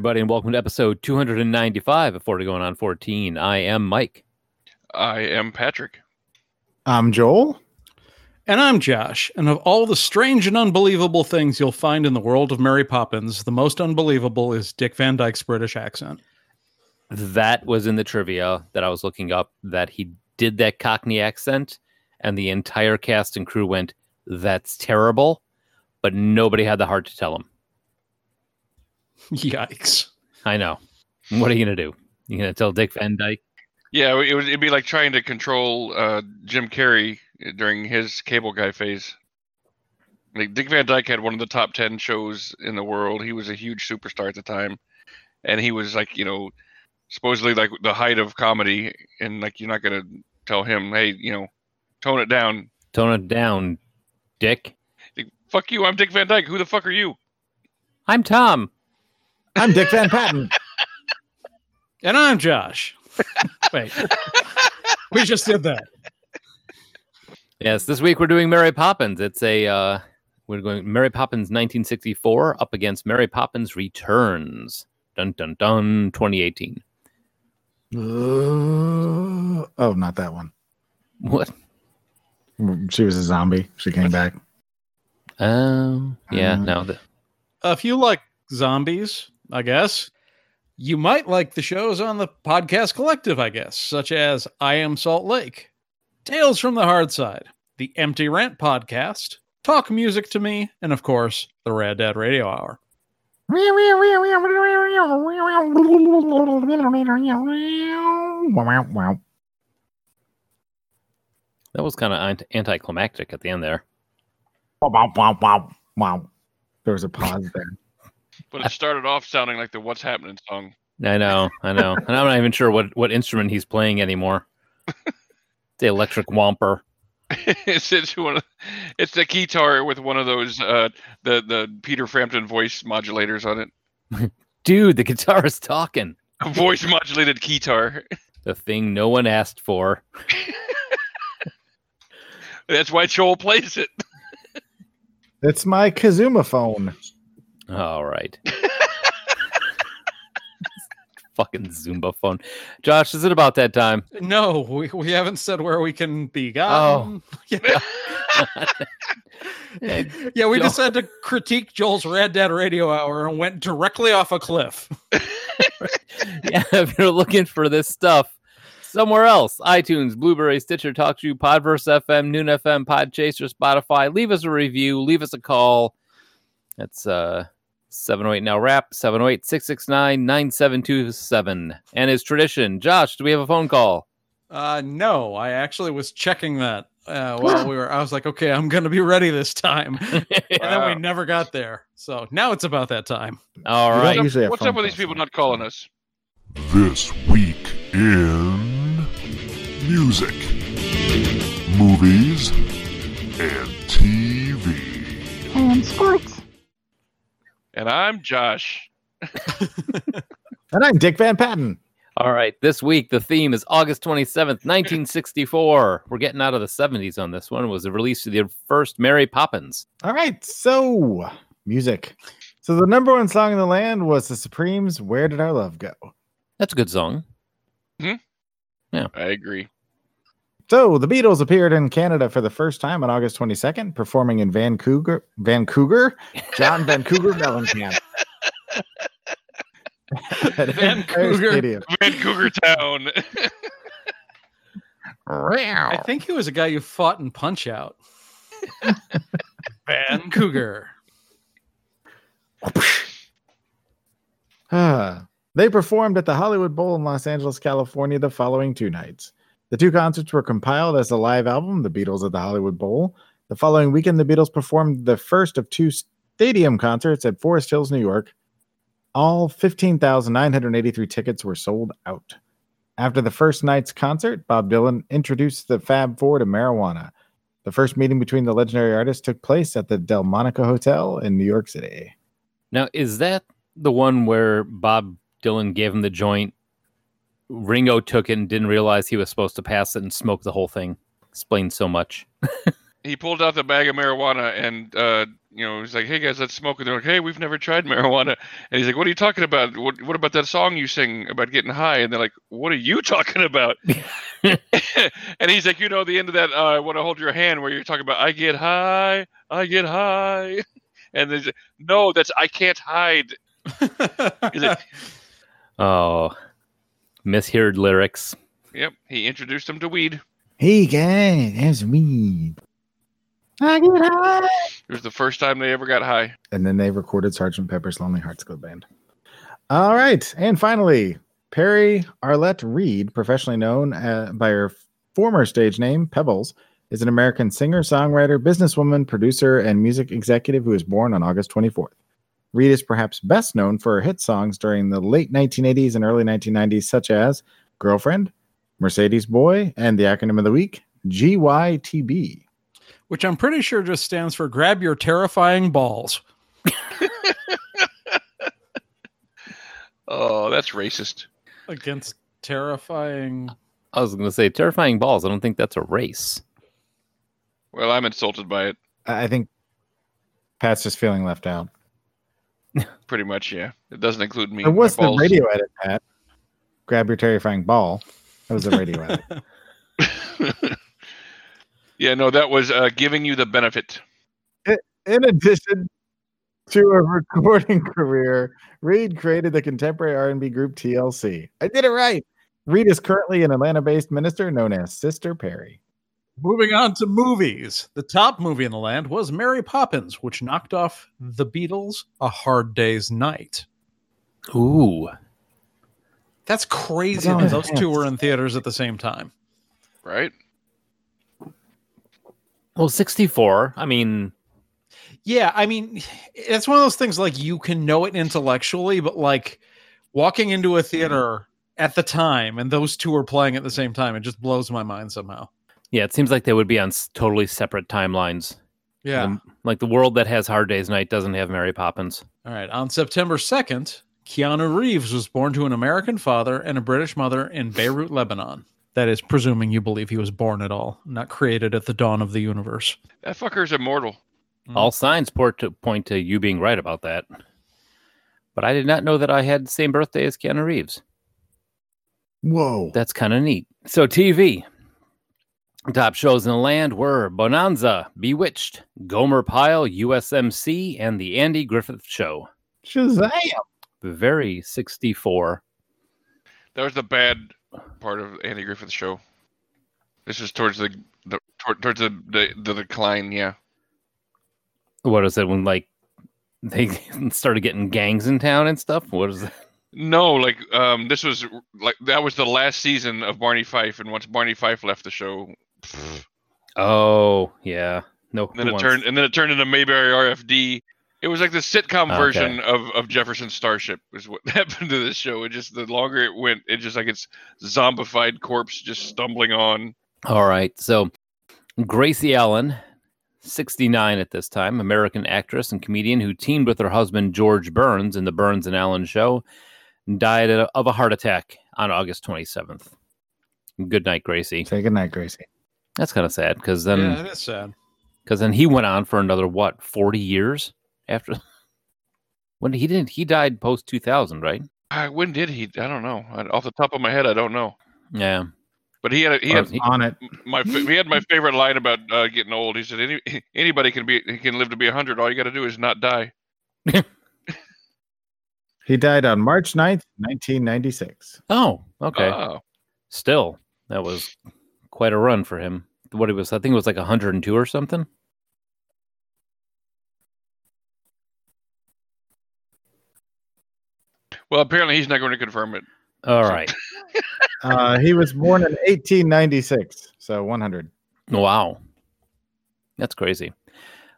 everybody, and welcome to episode 295 of 40 Going on 14. I am Mike. I am Patrick. I'm Joel. And I'm Josh. And of all the strange and unbelievable things you'll find in the world of Mary Poppins, the most unbelievable is Dick Van Dyke's British accent. That was in the trivia that I was looking up that he did that Cockney accent, and the entire cast and crew went, That's terrible. But nobody had the heart to tell him. Yikes. I know. What are you going to do? You going to tell Dick Van Dyke? Yeah, it would it'd be like trying to control uh, Jim Carrey during his cable guy phase. Like Dick Van Dyke had one of the top ten shows in the world. He was a huge superstar at the time, and he was like, you know, supposedly like the height of comedy. And like, you're not gonna tell him, hey, you know, tone it down. Tone it down, Dick. Like, fuck you, I'm Dick Van Dyke. Who the fuck are you? I'm Tom. I'm Dick Van Patten. And I'm Josh. Wait. we just did that. Yes, this week we're doing Mary Poppins. It's a uh we're going Mary Poppins 1964 up against Mary Poppins Returns. Dun dun dun 2018. Uh, oh, not that one. What? She was a zombie. She came back. Um yeah, Um, no. The, If you like zombies, I guess, you might like the shows on the podcast collective, I guess, such as I Am Salt Lake, Tales from the Hard Side, the Empty Rant podcast, Talk Music to Me, and of course, the Rad Dad Radio Hour. that was kind of anticlimactic at the end there. Wow, wow, wow, wow. There was a pause there. But it started off sounding like the "What's Happening" song. I know, I know. and I'm not even sure what what instrument he's playing anymore. the electric womper. it's it's one of, it's the guitar with one of those uh the the Peter Frampton voice modulators on it. Dude, the guitar is talking. A voice modulated guitar. The thing no one asked for. That's why Joel plays it. It's my Kazuma phone. All right. Fucking Zumba phone. Josh, is it about that time? No, we, we haven't said where we can be Oh. gotten. Yeah. yeah, we Joel- decided to critique Joel's Rad Dad Radio Hour and went directly off a cliff. yeah, if you're looking for this stuff somewhere else, iTunes, Blubrry, Stitcher, TalkShoe, Podverse FM, Noon FM, Podchaser, Spotify, leave us a review, leave us a call. That's uh 708 now wrap 708 669 9727. And as tradition, Josh, do we have a phone call? Uh, no, I actually was checking that uh, while we were. I was like, okay, I'm going to be ready this time. And then we never got there. So now it's about that time. All We don't right. What's up with these calls. people not calling us? This week in music, movies, and TV. And sports. And I'm Josh. And I'm Dick Van Patten. All right. This week, the theme is August 27th, 1964. We're getting out of the 70s on this one. It was the release of the first Mary Poppins. All right, so music. So the number one song in the land was the Supremes' "Where Did Our Love Go." That's a good song. Hmm? Yeah. I agree. So the Beatles appeared in Canada for the first time on August 22nd, performing in Vancouver, Vancouver, John Vancouver Mellencamp. At Empire Vancouver. Stadium. Vancouver Town. I think he was a guy you fought in Punch Out. Van Cougar. Ah. they performed at the Hollywood Bowl in Los Angeles, California the following two nights. The two concerts were compiled as a live album, The Beatles at the Hollywood Bowl. The following weekend, the Beatles performed the first of two stadium concerts at Forest Hills, New York. All 15,983 tickets were sold out. After the first night's concert, Bob Dylan introduced the Fab Four to marijuana. The first meeting between the legendary artists took place at the Delmonico Hotel in New York City. Now, is that the one where Bob Dylan gave him the joint? Ringo took it and didn't realize he was supposed to pass it and smoke the whole thing. Explains so much. he pulled out the bag of marijuana and uh, you know he's like, "Hey guys, let's smoke." And they're like, "Hey, we've never tried marijuana." And he's like, "What are you talking about? What What about that song you sing about getting high?" And they're like, "What are you talking about?" and he's like, "You know, the end of that, uh, I want to hold your hand, where you're talking about, I get high, I get high." And they're like, no, that's I can't hide. He's like, Oh, misheard lyrics. yep, he introduced him to weed. Hey guys, that's me. I get high. It was the first time they ever got high. And then they recorded Sergeant Pepper's Lonely Hearts Club Band. All right, and finally, Perri Arlette Reid, professionally known uh, by her former stage name Pebbles, is an American singer, songwriter, businesswoman, producer, and music executive who was born on August 24th. Reid is perhaps best known for her hit songs during the late 1980s and early 1990s, such as Girlfriend, Mercedes Boy, and the acronym of the week, GYTB. Which I'm pretty sure just stands for grab your terrifying balls. Oh, that's racist. Against terrifying. I was going to say terrifying balls. I don't think that's a race. Well, I'm insulted by it. I I think Pat's just feeling left out. Pretty much, yeah. It doesn't include me. It was the radio edit, Pat. Grab your terrifying ball. That was the radio edit. yeah, no, that was uh, giving you the benefit. In addition to a recording career, Reid created the contemporary R&B group TLC. I did it right. Reid is currently an Atlanta-based minister known as Sister Perri. Moving on to movies. The top movie in the land was Mary Poppins, which knocked off The Beatles' A Hard Day's Night. Ooh. That's crazy that those two were in theaters at the same time. Right? Well, 64. I mean, Yeah, I mean, it's one of those things like you can know it intellectually, but like walking into a theater at the time and those two are playing at the same time, it just blows my mind somehow. Yeah, it seems like they would be on totally separate timelines. Yeah. Um, like the world that has Hard Day's Night doesn't have Mary Poppins. All right. On September 2nd, Keanu Reeves was born to an American father and a British mother in Beirut, Lebanon. That is presuming you believe he was born at all, not created at the dawn of the universe. That fucker's immortal. Mm. All signs point to, point to you being right about that. But I did not know that I had the same birthday as Keanu Reeves. Whoa. That's kind of neat. So, TV. Top shows in the land were Bonanza, Bewitched, Gomer Pyle, USMC, and The Andy Griffith Show. Shazam. Very 64. That was the bad part of Andy Griffith's show. This is towards the, the toward, towards the, the the decline. Yeah. What is it when, like, they started getting gangs in town and stuff? What is that? No, like um, this was like that was the last season of Barney Fife, and once Barney Fife left the show, pfft, Oh, yeah. No, And then it wants- turned and then it turned into Mayberry RFD. It was like the sitcom Okay. version of, of Jefferson Starship is what happened to this show. It just the longer it went, it just like it's zombified corpse just stumbling on. All right. So, Gracie Allen, 69 at this time, American actress and comedian who teamed with her husband George Burns in the Burns and Allen show, died of a heart attack on August 27th. Good night, Gracie. Say good night, Gracie. That's kind of sad because then yeah, it is sad. because then he went on for another what 40 years after when he didn't he died post 2000 right Uh, when did he? I don't know. I, off the top of my head, I don't know. yeah But he had a, he Or had he- On it. my he had my favorite line about uh, getting old. He said, Any, "Anybody can be he can live to be hundred. All you got to do is not die." He died on March 9th, 1996. oh okay Oh, still that was quite a run for him what it was i think it was like 102 or something well, apparently he's not going to confirm it. all right Uh, he was born in 1896, so 100. wow that's crazy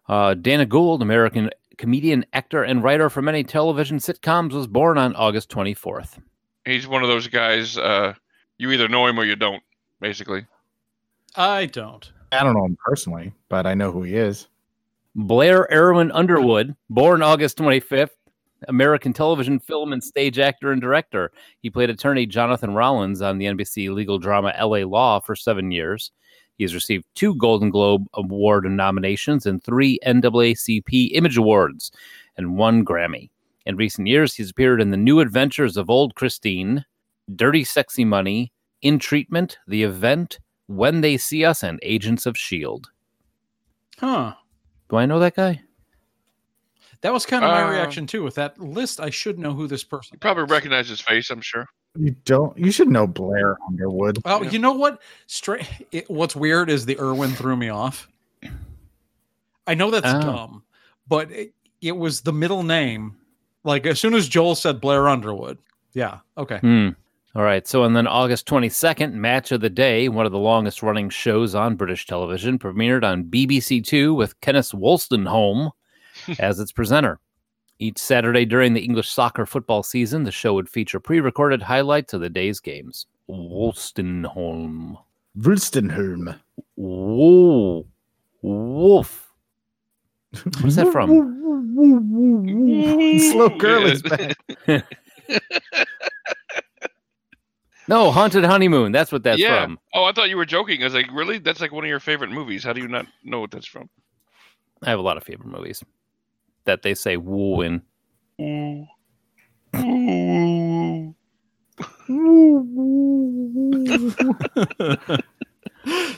uh, dana gould american comedian actor and writer for many television sitcoms was born on august 24th He's one of those guys. Uh, you either know him or you don't. Basically, I don't. I don't know him personally, but I know who he is. Blair Erwin Underwood, born August 25th, American television, film, and stage actor and director. He played attorney Jonathan Rollins on the NBC legal drama LA Law for seven years. He has received two Golden Globe Award nominations and three NAACP Image Awards and one Grammy. In recent years, he's appeared in The New Adventures of Old Christine, Dirty Sexy Money, In Treatment, The Event, When They See Us, and Agents of S.H.I.E.L.D. Huh. Do I know that guy? That was kind of my Uh, reaction too. With that list, I should know who this person. You probably recognize his face, I'm sure. You don't. You should know Blair Underwood. Oh, Yeah. you know what? Straight. It, what's weird is the Erwin threw me off. I know that's Oh. dumb, but it, it was the middle name. Like as soon as Joel said Blair Underwood, yeah, okay. Hmm. All right. So, and then August 22nd, Match of the Day, one of the longest running shows on British television, premiered on BBC Two with Kenneth Wolstenholme as its presenter. Each Saturday during the English soccer football season, the show would feature pre recorded highlights of the day's games. Wolstenholme. Wulstenholm. Whoa. Wolf. What's that from? Slow Curly's back. No, Haunted Honeymoon. That's what that's yeah. from. Oh, I thought you were joking. I was like, really? That's like one of your favorite movies. How do you not know what that's from? I have a lot of favorite movies that they say woo in. Ooh. Ooh.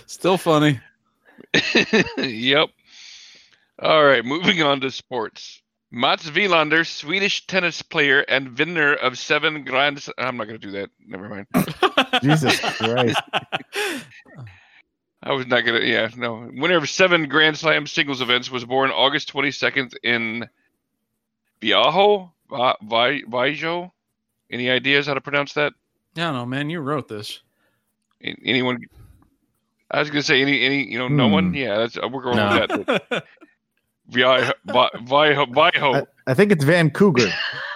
Still funny. yep. All right, moving on to sports. Mats Wilander, Swedish tennis player and winner of seven Grand. I'm not going to do that. Never mind. Jesus Christ. I was not going to. Yeah, no. Winner of seven Grand Slam singles events was born August 22nd in Biajo, Va- Any ideas how to pronounce that? I don't know, man. You wrote this. Anyone? I was going to say any, any, you know, no one. Hmm. Yeah, that's we're going No. with that. Vi- Vi- Vijo, Vijo. I, I think it's Vancouver.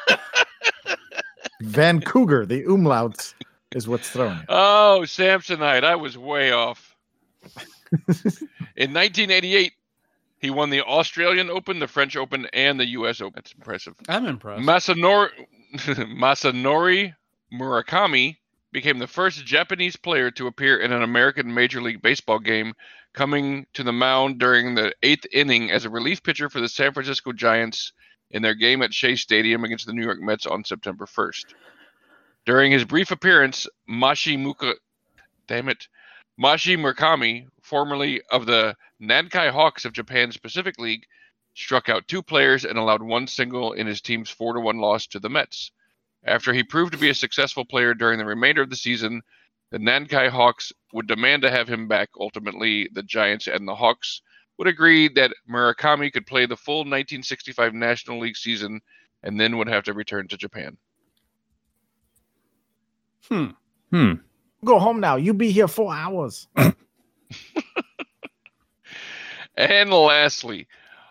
Vancouver. The umlauts is what's thrown. Oh, Samsonite. I was way off. In 1988, he won the Australian Open, the French Open, and the U.S. Open. That's impressive. I'm impressed. Masanori, Masanori Murakami became the first Japanese player to appear in an American Major League Baseball game, coming to the mound during the eighth inning as a relief pitcher for the San Francisco Giants in their game at Shea Stadium against the New York Mets on September 1st. During his brief appearance, Mashi Muka, damn it, Mashi Murakami, formerly of the Nankai Hawks of Japan's Pacific League, struck out two players and allowed one single in his team's 4 to 1 loss to the Mets. After he proved to be a successful player during the remainder of the season, the Nankai Hawks would demand to have him back. Ultimately, the Giants and the Hawks would agree that Murakami could play the full 1965 National League season and then would have to return to Japan. Hmm. Hmm. Go home now. You be here four hours. And lastly,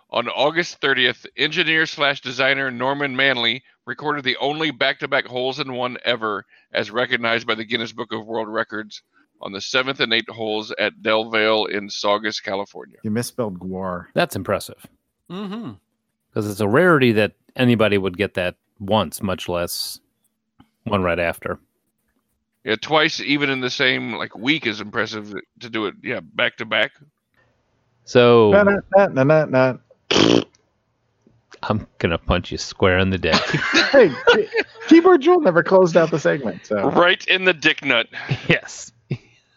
on August 30th, engineer slash designer Norman Manley recorded the only back to back holes in one ever as recognized by the Guinness Book of World Records on the seventh and eighth holes at Del Valle in Saugus, California. You misspelled Guar. That's impressive Mm-hmm. because it's a rarity that anybody would get that once, much less one right after. Yeah, twice even in the same like week is impressive to do it. Yeah, back to back. So Nah, nah, nah, nah, nah, nah. I'm gonna punch you square in the dick. Hey, Key- Keyboard Joel never closed out the segment, so Right in the dick nut. yes.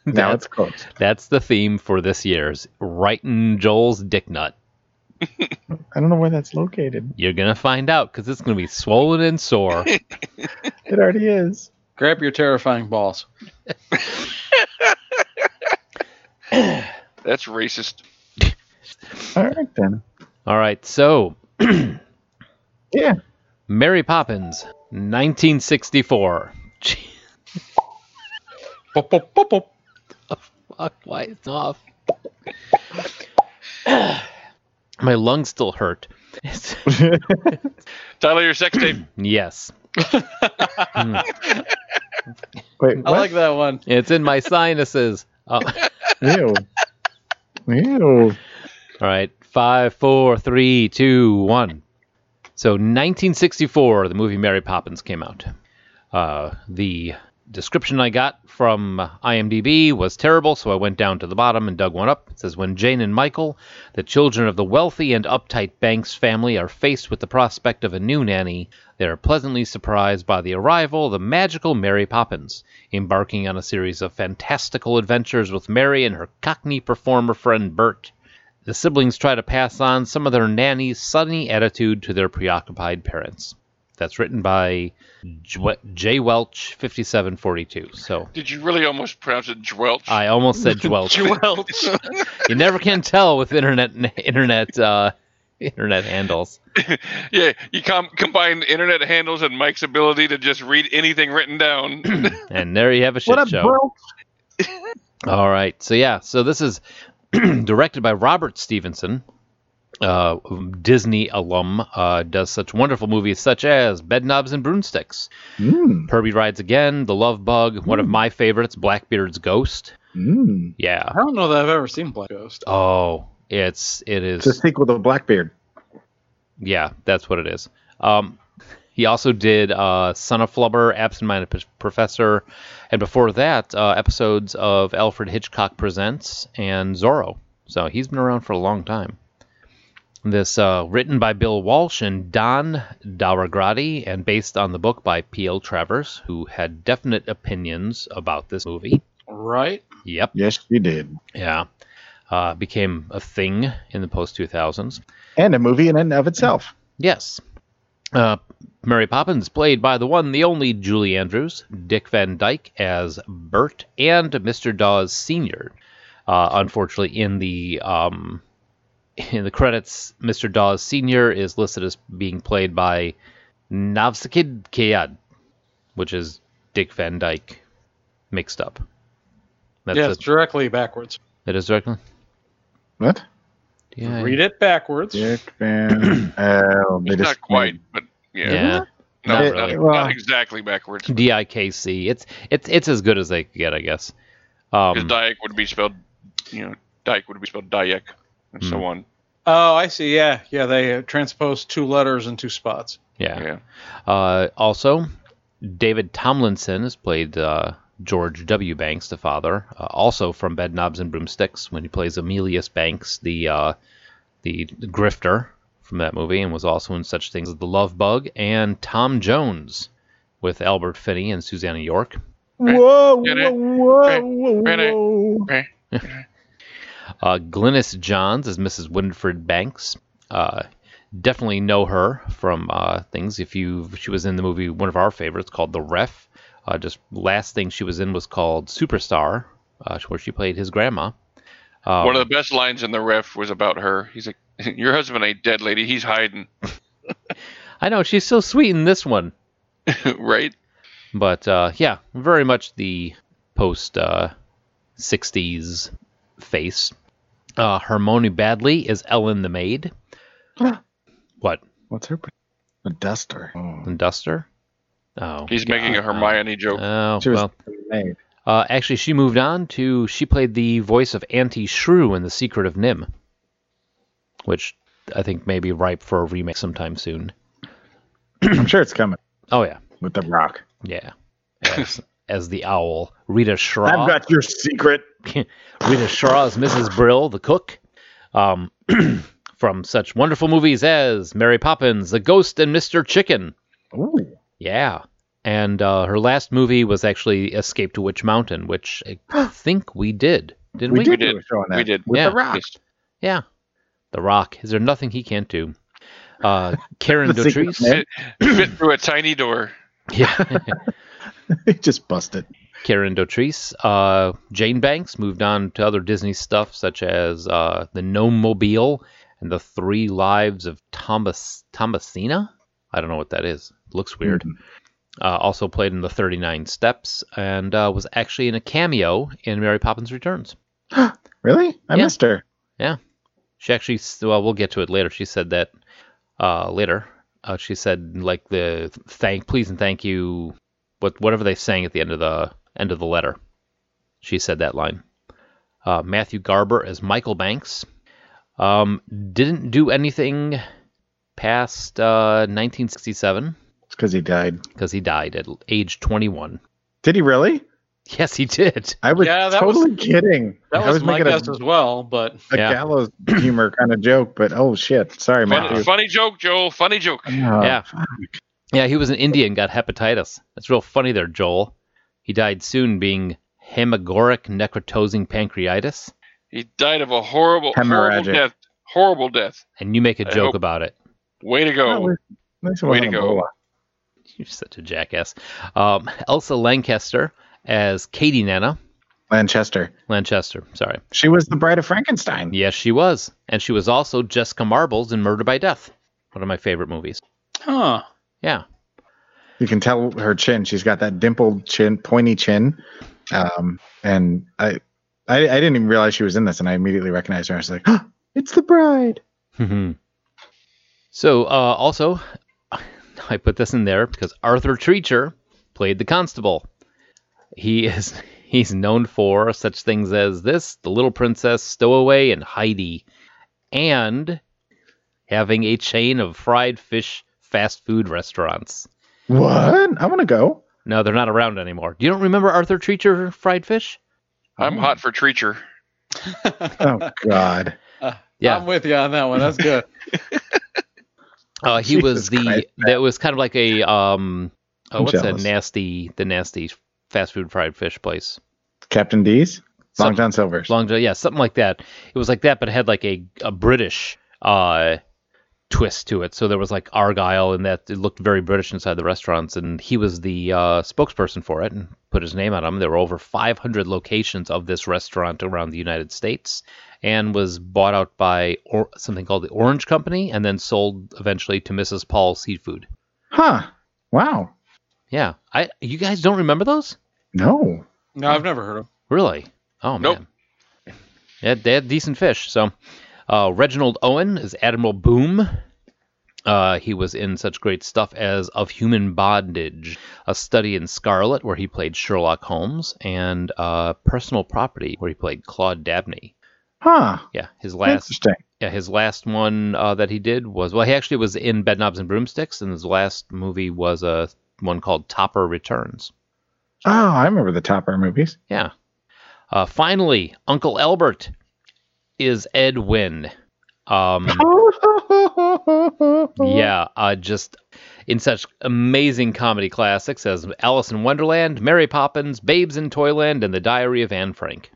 now That's, it's closed. that's the theme for this year's right in Joel's dick nut. I don't know where that's located. You're gonna find out because it's gonna be swollen and sore. It already is. Grab your terrifying balls. That's racist. All right then. All right, so Yeah. Mary Poppins, 1964. Pop, pop, pop, pop. Fuck, why it's off? My lungs still hurt. It's- Tyler, your sex tape. yes, Mm, Wait, I what? like that one. it's in my sinuses. Oh. Ew. Ew. All right, five, four, three, two, one. So, 1964, the movie Mary Poppins came out. Uh, the description I got from IMDb was terrible, so I went down to the bottom and dug one up. It says When Jane and Michael, the children of the wealthy and uptight Banks family, are faced with the prospect of a new nanny, they are pleasantly surprised by the arrival of the magical Mary Poppins, embarking on a series of fantastical adventures with Mary and her cockney performer friend Bert. The siblings try to pass on some of their nanny's sunny attitude to their preoccupied parents. That's written by J. J. Welch, 5742. So Did you really almost pronounce it Dwelch? I almost said Welch. Welch. you never can tell with internet internet uh, internet handles. yeah, you com- combine internet handles and Mike's ability to just read anything written down. And there you have a shit What up, show. bro? All right. So yeah, so this is directed by Robert Stevenson, uh, Disney alum. Uh, does such wonderful movies such as Bedknobs and Broomsticks, Mm, Herbie Rides Again, The Love Bug, one of my favorites, Blackbeard's Ghost. mm. Yeah. I don't know that I've ever seen Black Ghost. Oh, it's it is. It's a sequel to Blackbeard. Yeah, that's what it is. Um, he also did uh, Son of Flubber, Absent Minded P- Professor, and before that, uh, episodes of Alfred Hitchcock Presents and Zorro. So he's been around for a long time. This uh, written by Bill Walsh and Don DaGradi and based on the book by P.L. Travers, who had definite opinions about this movie. Right? Yep. Yes, he did. Yeah. Uh, became a thing in the post 2000s. And a movie in and of itself. Yes. Uh, Mary Poppins, played by the one, the only Julie Andrews, Dick Van Dyke as Bert, and Mr. Dawes Sr. Uh, unfortunately, in the um, in the credits, Mr. Dawes Sr. is listed as being played by Navsakid Kayad, which is Dick Van Dyke mixed up. That's yeah, it. it's directly backwards. It is directly. What? Yeah. Read it backwards. Dick Van. They It's just not quite, but yeah. Yeah. No, Not not. Well- not exactly backwards. D I K C. It's it's it's as good as they could get, I guess. Because Um, Dyak would be spelled, you know, Dyke would be spelled Dayek, and Hmm. so on. Oh, I see. Yeah, yeah. They uh, transposed two letters in two spots. yeah. Yeah. Uh, also, David Tomlinson has played uh, George W. Banks, the father, uh, also from Bedknobs and Broomsticks, when he plays Emilius Banks, the uh, the grifter from that movie, and was also in such things as The Love Bug and Tom Jones with Albert Finney and Susannah York. Whoa, whoa, whoa, whoa, Get whoa. Uh, Glynis Johns as Mrs. Winfred Banks. Uh, definitely know her from uh, things. If you, she was in the movie, one of our favorites called The Ref. Uh, just last thing she was in was called Superstar, uh, where she played his grandma. Um, One of the best lines in the ref was about her. He's like, "Your husband ain't dead, lady. He's hiding." I know she's so sweet in this one, right? but uh, yeah, very much the post uh, '60s face. Uh, Hermione Baddeley is Ellen the maid. what? What's her? A duster. Oh. And Duster? Oh, He's making a Hermione joke. Oh, She well. made. Uh, actually, she moved on to she played the voice of Auntie Shrew in The Secret of NIMH, which I think may be ripe for a remake sometime soon. I'm sure it's coming Oh yeah, with the rock. yeah. As, as the owl, Rita Shaw. I've got your secret. Rita Shaw as Mrs. Brill, the cook. Um, from such wonderful movies as Mary Poppins, The Ghost, and Mr. Chicken. Ooh. Yeah. And uh, her last movie was actually Escape to Witch Mountain, which I think we did. Didn't we? We, did, did. do a show on that. We did. With Yeah. the rock. Yeah. The Rock. Is there nothing he can't do? Uh, Karen The Dotrice. Man. Fit, fit through a tiny door. Yeah. he just busted. Karen Dotrice. Uh, Jane Banks moved on to other Disney stuff such as uh, The Gnome Mobile and The Three Lives of Thomas Thomasina. I don't know what that is. looks weird. Mhm. Uh, also played in The 39 Steps and uh, was actually in a cameo in Mary Poppins Returns. Really? I Yeah. missed her. Yeah. She actually, well, we'll get to it later. She said that uh, later. Uh, she said like the thank, please and thank you, what whatever they sang at the end of the end of the letter. She said that line. Uh, Matthew Garber as Michael Banks. Um, didn't do anything past uh, 1967 It's because he died. because he died at age 21. Did he really? Yes, he did. I was Yeah, that was- totally kidding. That I was, was my making guess a, as well, but a Yeah. gallows humor kind of joke, but oh shit. Sorry, Funny, Matthew. funny joke, Joel. Funny joke. Oh, Yeah. Yeah, he was an Indian, got hepatitis. That's real funny there, Joel. He died soon, being hemagoric necrotizing pancreatitis, He died of a horrible, horrible Hemorrhagic. death. Horrible death. and you make a I joke hope- about it. Way to go. at least Way to go. Ebola. You're such a jackass. Um, Elsa Lancaster as Katie Nana Lanchester. Lanchester. Sorry. She was the bride of Frankenstein. Yes, she was, and she was also Jessica Marbles in Murder by Death, one of my favorite movies. huh. Yeah. You can tell her chin. She's got that dimpled chin, pointy chin. Um, and I, I, I didn't even realize she was in this, and I immediately recognized her. I was like, oh, "It's the bride." so, uh, also, I put this in there because Arthur Treacher played the constable. He is he's known for such things as this, The Little Princess, Stowaway, and Heidi, and having a chain of fried fish fast food restaurants. What? I want to go. No, they're not around anymore. You don't remember Arthur Treacher fried fish? I'm hot for Treacher. Oh God. Uh, yeah. I'm with you on that one. That's good. Uh, he was the Christ, that was kind of like a um oh, what's that nasty the nasty fast food fried fish place? Captain D's. Long John Silver's. Long John yeah something like that. It was like that but it had like a, a British uh twist to it. So there was like Argyle and that it looked very British inside the restaurants and he was the uh, spokesperson for it and put his name on them there were over 500 locations of this restaurant around the United States and was bought out by or- something called the Orange Company and then sold eventually to Mrs. Paul Seafood Huh. Wow. Yeah, I you guys don't remember those? No. No, I've never heard of. Really? Oh Nope. man. Yeah, they had decent fish. So, uh, Reginald Owen is Admiral Boom. Uh, he was in such great stuff as Of Human Bondage, A Study in Scarlet, where he played Sherlock Holmes, and uh, Personal Property, where he played Claude Dabney. Huh. Yeah, his last Interesting. yeah, his last one uh, that he did was well, he actually was in Bedknobs and Broomsticks, and his last movie was a one called Topper Returns. Oh, I remember the Topper movies. Yeah. Uh, finally, Uncle Albert is Ed Wynn. Um, yeah, uh, just in such amazing comedy classics as Alice in Wonderland, Mary Poppins, Babes in Toyland, and The Diary of Anne Frank.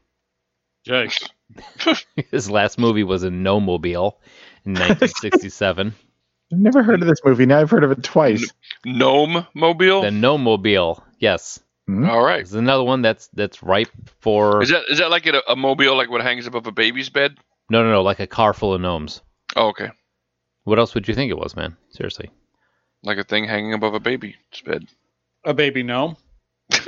Jake. His last movie was in Gnome Mobile in 1967. I've never heard of this movie. Now I've heard of it twice. Gnome Mobile. the Gnome Mobile, yes, Hmm? All right. is another one that's that's ripe for Is that is that like a, a mobile like what hangs above a baby's bed? no, no, no, like a car full of gnomes. Oh, okay. What else would you think it was, man? Seriously. Like a thing hanging above a baby's bed. A baby gnome.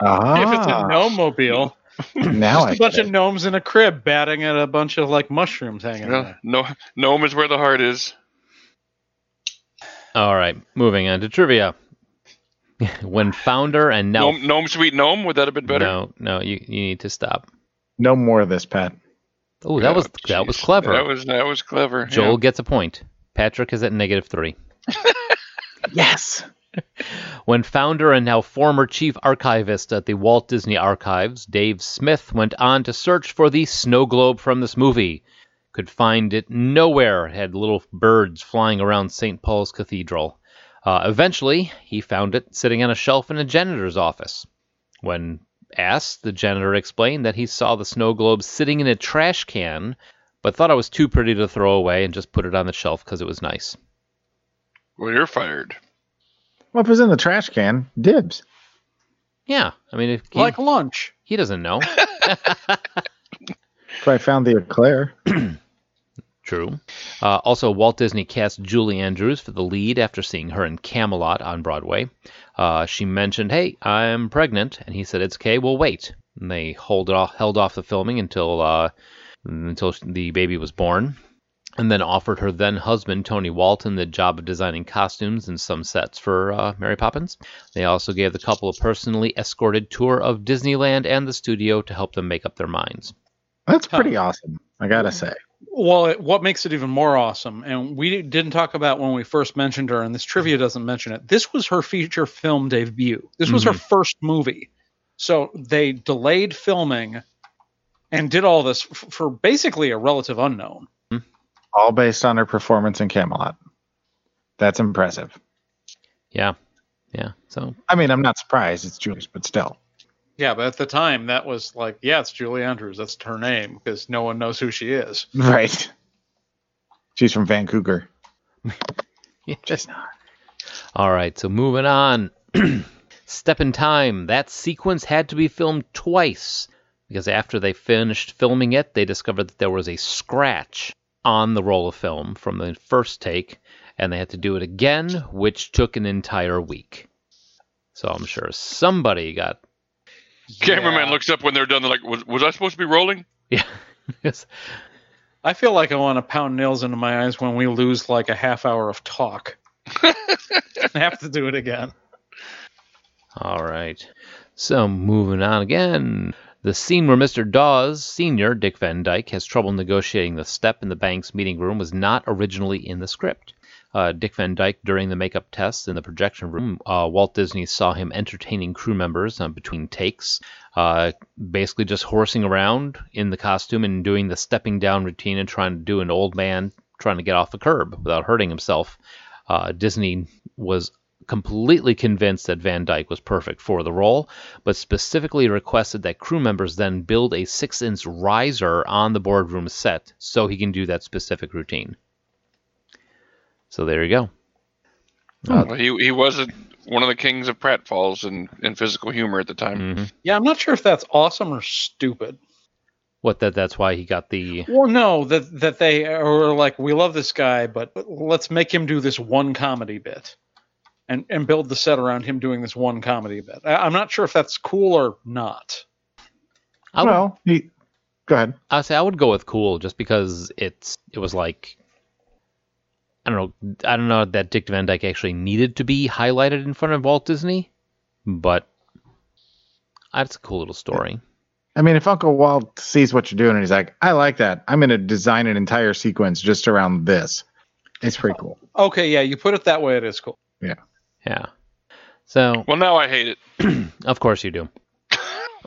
Ah, If it's a gnome mobile, now just a bunch get of gnomes in a crib batting at a bunch of like mushrooms hanging Well, there. no, gnome is where the heart is. All right, moving on to trivia. when founder and now Gnome, gnome, sweet gnome. Would that have been better? no, no, you, you need to stop. no more of this, Pat. Oh, that was Oh, that was clever. That was that was clever. yeah. Joel gets a point. Patrick is at negative three. Yes. When founder and now former chief archivist at the Walt Disney Archives, Dave Smith went on to search for the snow globe from this movie. Could find it nowhere. Had little birds flying around St. Paul's Cathedral. Uh, eventually, he found it sitting on a shelf in a janitor's office. When asked, the janitor explained that he saw the snow globe sitting in a trash can, but thought it was too pretty to throw away and just put it on the shelf because it was nice. Well, you're fired. Well, if it was in the trash can, dibs. Yeah, I mean, if he, Like lunch. he doesn't know. So I found the eclair. True. Uh, also, Walt Disney cast Julie Andrews for the lead after seeing her in Camelot on Broadway. Uh, she mentioned, "Hey, I'm pregnant," and he said, "It's okay. We'll wait." And they hold off, held off the filming until uh, until the baby was born, and then offered her then husband Tony Walton the job of designing costumes and some sets for uh, Mary Poppins. They also gave the couple a personally escorted tour of Disneyland and the studio to help them make up their minds. That's Huh. pretty awesome. I gotta say. Well, it, what makes it even more awesome, and we didn't talk about when we first mentioned her, and this trivia doesn't mention it. This was her feature film debut. This was her first movie. So they delayed filming and did all this f- for basically a relative unknown. All based on her performance in Camelot. That's impressive. Yeah. Yeah. So I mean, I'm not surprised it's Julius, but still. Yeah, but at the time, that was like, yeah, it's Julie Andrews. That's her name because no one knows who she is. Right. She's from Vancouver. just not. All right, so moving on. Step in time. That sequence had to be filmed twice because after they finished filming it, they discovered that there was a scratch on the roll of film from the first take, and they had to do it again, which took an entire week. So I'm sure somebody got Cameraman Yeah. looks up when they're done. They're like, "Was, was I supposed to be rolling?" yeah. Yes. I feel like I want to pound nails into my eyes when we lose like a half hour of talk. I have to do it again. All right. So moving on again. The scene where Mr. Dawes, Sr., Dick Van Dyke, has trouble negotiating the step in the bank's meeting room was not originally in the script. Uh, Dick Van Dyke, during the makeup tests in the projection room, uh, Walt Disney saw him entertaining crew members uh, between takes, uh, basically just horsing around in the costume and doing the stepping down routine and trying to do an old man trying to get off a curb without hurting himself. Uh, Disney was completely convinced that Van Dyke was perfect for the role, but specifically requested that crew members then build a six inch riser on the boardroom set so he can do that specific routine. So there you go. Well, he he wasn't one of the kings of pratfalls in, in physical humor at the time. hmm Yeah, I'm not sure if that's awesome or stupid. What that that's why he got the Well, no, that that they are like, we love this guy, but let's make him do this one comedy bit, and and build the set around him doing this one comedy bit. I, I'm not sure if that's cool or not. I would, well, he, go ahead. I would say I would go with cool just because it's it was like I don't know I don't know that Dick Van Dyke actually needed to be highlighted in front of Walt Disney, but that's a cool little story. I mean, if Uncle Walt sees what you're doing and he's like, I like that, I'm going to design an entire sequence just around this. It's pretty cool. Okay, yeah, you put it that way, it is cool. Yeah. So Well, now I hate it. Of course you do.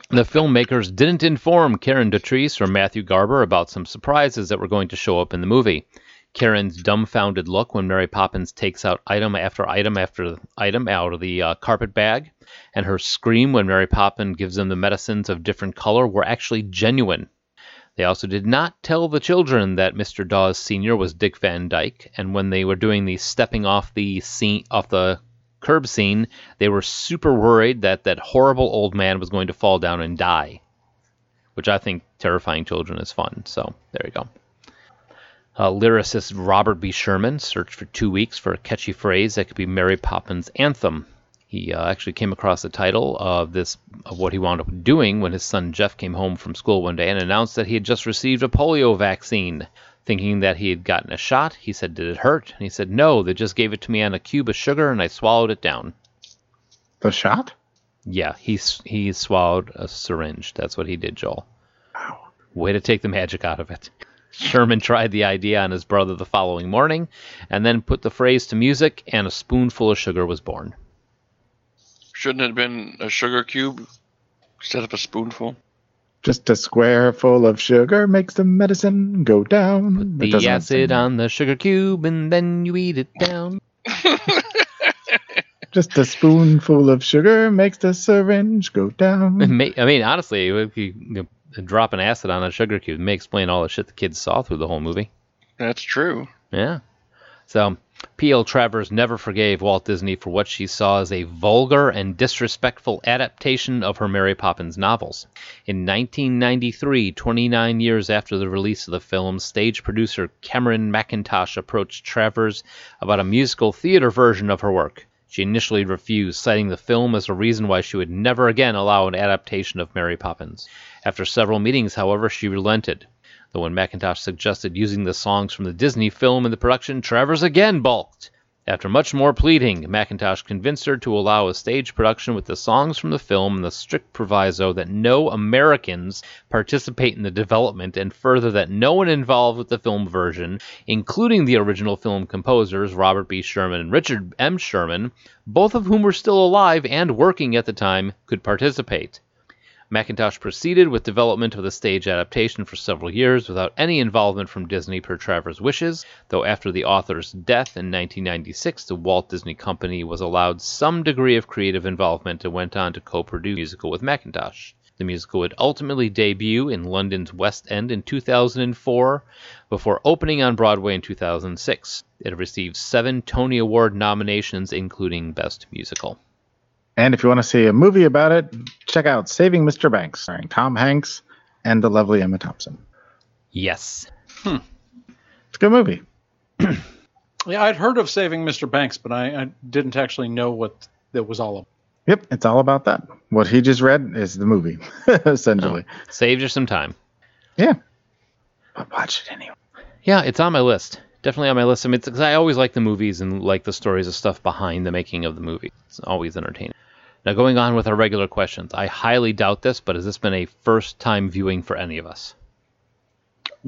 The filmmakers didn't inform Karen Dotrice or Matthew Garber about some surprises that were going to show up in the movie. Karen's dumbfounded look when Mary Poppins takes out item after item after item out of the uh, carpet bag, and her scream when Mary Poppins gives them the medicines of different color were actually genuine. They also did not tell the children that Mr. Dawes Sr. was Dick Van Dyke, and when they were doing the stepping off the scene off the curb scene, they were super worried that that horrible old man was going to fall down and die, which I think terrifying children is fun. So there you go. Uh, lyricist Robert B. Sherman searched for two weeks for a catchy phrase that could be Mary Poppins' anthem. He uh, actually came across the title of this of what he wound up doing when his son Jeff came home from school one day and announced that he had just received a polio vaccine. Thinking that he had gotten a shot, he said, "Did it hurt?" And he said, "No, they just gave it to me on a cube of sugar and I swallowed it down." The shot? Yeah, he he swallowed a syringe. That's what he did, Joel. Wow. Way to take the magic out of it. Sherman tried the idea on his brother the following morning, and then put the phrase to music, and a spoonful of sugar was born. Shouldn't it have been a sugar cube instead of a spoonful? Just a square full of sugar makes the medicine go down. That The acid sound- on the sugar cube, and then you eat it down. Just a spoonful of sugar makes the syringe go down. I mean, honestly, if you, you drop an acid on a sugar cube, it may explain all the shit the kids saw through the whole movie. That's true. Yeah. So, P.L. Travers never forgave Walt Disney for what she saw as a vulgar and disrespectful adaptation of her Mary Poppins novels. In 1993, 29 years after the release of the film, stage producer Cameron Mackintosh approached Travers about a musical theater version of her work. She initially refused, citing the film as a reason why she would never again allow an adaptation of Mary Poppins. After several meetings, however, she relented. Though when Mackintosh suggested using the songs from the Disney film in the production, Travers again balked. After much more pleading, Mackintosh convinced her to allow a stage production with the songs from the film and the strict proviso that no Americans participate in the development, and further that no one involved with the film version, including the original film composers Robert B. Sherman and Richard M. Sherman, both of whom were still alive and working at the time, could participate. Mackintosh proceeded with development of the stage adaptation for several years without any involvement from Disney per Travers' wishes, though after the author's death in 1996, the Walt Disney Company was allowed some degree of creative involvement and went on to co-produce the musical with Mackintosh. The musical would ultimately debut in London's West End in 2004 before opening on Broadway in 2006. It received seven Tony Award nominations, including Best Musical. And if you want to see a movie about it, check out Saving Mr. Banks, starring Tom Hanks and the lovely Emma Thompson. Yes. Hmm. It's a good movie. Yeah, I'd heard of Saving Mr. Banks, but I, I didn't actually know what that was all about. Yep, it's all about that. What he just read is the movie, essentially. Oh, Saved you some time. Yeah. But watch it anyway. Yeah, it's on my list. Definitely on my list. I mean, it's, 'cause I always like the movies and like the stories of stuff behind the making of the movie. It's always entertaining. Now, going on with our regular questions, I highly doubt this, but has this been a first time viewing for any of us?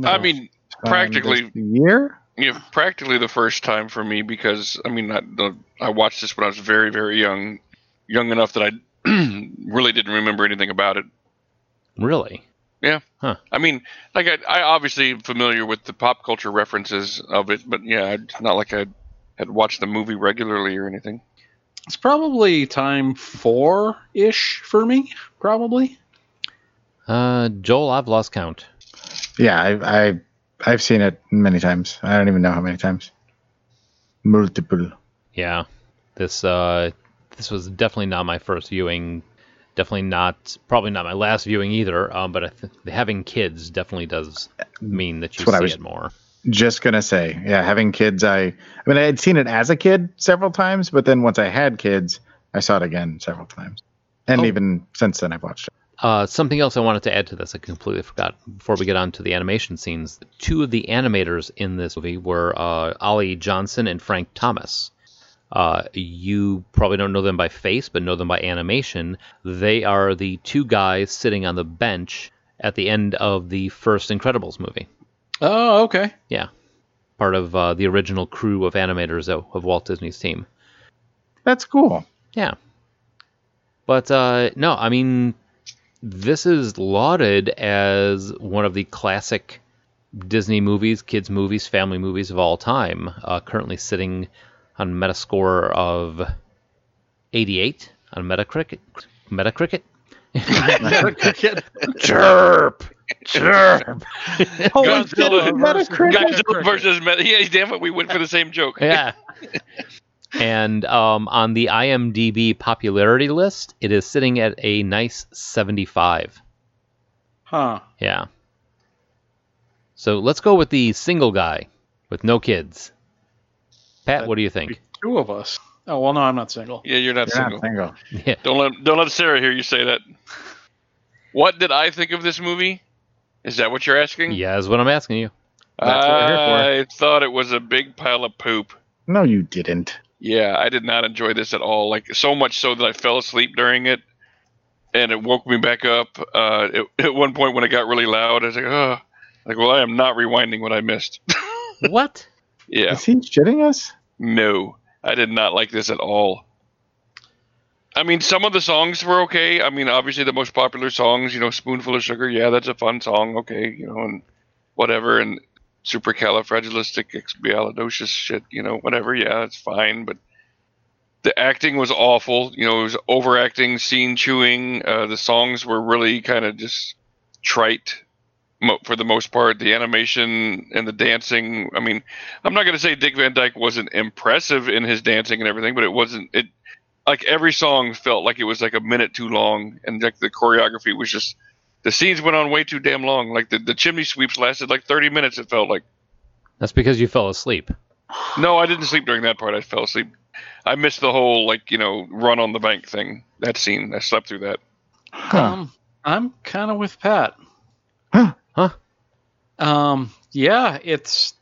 I mean, Um, practically, this year? yeah, practically the first time for me because I mean, I, the, I watched this when I was very, very young, young enough that I really didn't remember anything about it. Really? Yeah. Huh. I mean, like I, I obviously am familiar with the pop culture references of it, but yeah, it's not like I had watched the movie regularly or anything. It's probably time four ish for me, probably. Uh, Joel, I've lost count. Yeah, I, I, I've seen it many times. I don't even know how many times. Multiple. Yeah, this uh, this was definitely not my first viewing. Definitely not, probably not my last viewing either. Um, but I th- having kids definitely does mean that you That's what I see was- it more. Just gonna say, yeah, having kids, I, I mean, I had seen it as a kid several times, but then once I had kids, I saw it again several times, and Oh. even since then, I've watched it. Uh, something else I wanted to add to this, I completely forgot. Before we get on to the animation scenes, two of the animators in this movie were uh, Ollie Johnston and Frank Thomas. Uh, you probably don't know them by face, but know them by animation. They are the two guys sitting on the bench at the end of the first Incredibles movie. Oh, okay. Yeah, part of uh, the original crew of animators of, of Walt Disney's team. That's cool. Yeah. But uh, no, I mean, this is lauded as one of the classic Disney movies, kids' movies, family movies of all time. Uh, currently sitting on Metascore of 88 on Metacritic. Metacritic. Chirp. Chirp. Godzilla, Metacritic. Godzilla versus Meta. Yeah, damn it, we went for the same joke. yeah. And um, on the IMDb popularity list, it is sitting at a nice 75. Huh. Yeah. So let's go with the single guy with no kids. Pat, what do you think? Two of us. Oh well, no, I'm not single. Yeah, you're not You're single. not single. Yeah. Don't let don't let Sarah hear you say that. What did I think of this movie? Is that what you're asking? Yeah, is what I'm asking you. That's what we're here I thought it was a big pile of poop. No, you didn't. Yeah, I did not enjoy this at all. Like so much so that I fell asleep during it, and it woke me back up. Uh, it, at one point when it got really loud, I was like, "Oh, like well, I am not rewinding what I missed." what? yeah, Is he shitting us? no, I did not like this at all. I mean, some of the songs were okay. I mean, obviously the most popular songs, you know, "Spoonful of Sugar," yeah, that's a fun song. Okay, you know, and whatever, and supercalifragilisticexpialidocious shit, you know, whatever. Yeah, it's fine, but the acting was awful. You know, it was overacting, scene chewing. Uh, the songs were really kind of just trite mo- for the most part. The animation and the dancing. I mean, I'm not going to say Dick Van Dyke wasn't impressive in his dancing and everything, but it wasn't. It like every song felt like it was like a minute too long, and like the choreography was just. The scenes went on way too damn long. Like the, the chimney sweeps lasted like 30 minutes. It felt like. That's because you fell asleep. No, I didn't sleep during that part. I fell asleep. I missed the whole like you know run on the bank thing. That scene. I slept through that. Huh. Um, I'm kind of with Pat. Huh. Huh. Um, yeah, it's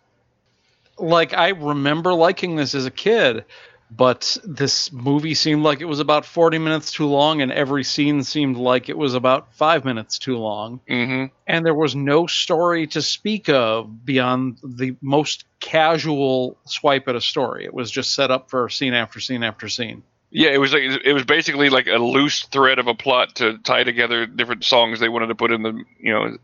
like I remember liking this as a kid, but this movie seemed like it was about 40 minutes too long, and every scene seemed like it was about five minutes too long. hmm And there was no story to speak of beyond the most casual swipe at a story. It was just set up for scene after scene after scene. Yeah, it was like it was basically like a loose thread of a plot to tie together different songs they wanted to put in the you know,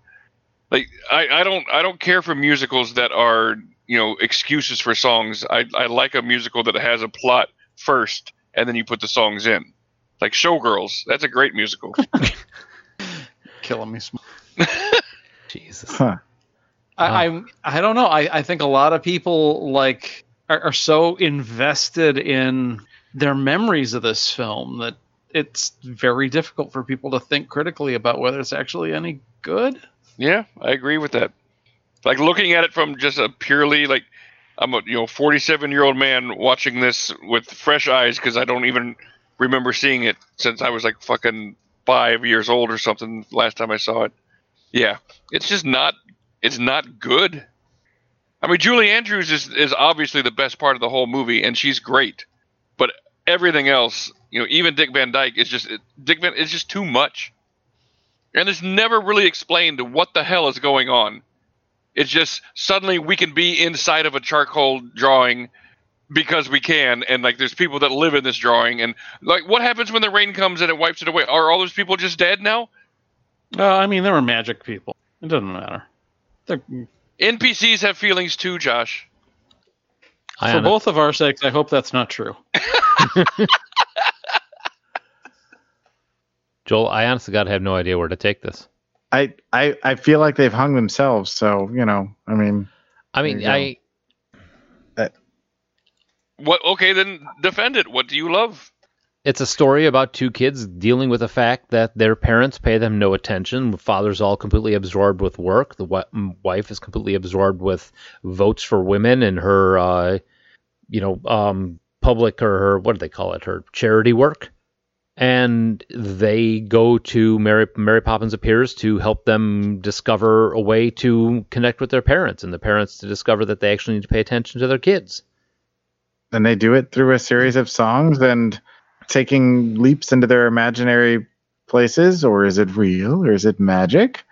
like I, I don't I don't care for musicals that are you know excuses for songs. I I like a musical that has a plot first and then you put the songs in, like Showgirls. That's a great musical. Killing me. sm- Jesus. Huh. I, I'm I don't know. I, I think a lot of people like are, are so invested in their memories of this film that it's very difficult for people to think critically about whether it's actually any good. Yeah, I agree with that. Like looking at it from just a purely like I'm a you know 47 year old man watching this with fresh eyes because I don't even remember seeing it since I was like fucking five years old or something last time I saw it. Yeah, it's just not it's not good. I mean, Julie Andrews is is obviously the best part of the whole movie, and she's great. But everything else, you know, even Dick Van Dyke is just Dick Van is just too much. And it's never really explained what the hell is going on. It's just suddenly we can be inside of a charcoal drawing because we can, and like there's people that live in this drawing, and like what happens when the rain comes and it wipes it away? Are all those people just dead now? Uh, I mean, they were magic people. It doesn't matter. They're, NPCs have feelings too, Josh. I for both of our sakes, I hope that's not true. Joel, I honestly got to have no idea where to take this. I, I I feel like they've hung themselves. So you know, I mean, I mean, There you I What? Okay, then defend it. What do you love? it's a story about two kids dealing with the fact that their parents pay them no attention. The father's all completely absorbed with work. The wife is completely absorbed with votes for women and her, uh, you know, um, public or her what do they call it? Her charity work. And they go to Mary Mary Poppins appears to help them discover a way to connect with their parents, and the parents to discover that they actually need to pay attention to their kids. and they do it through a series of songs and taking leaps into their imaginary places, or is it real, or is it magic?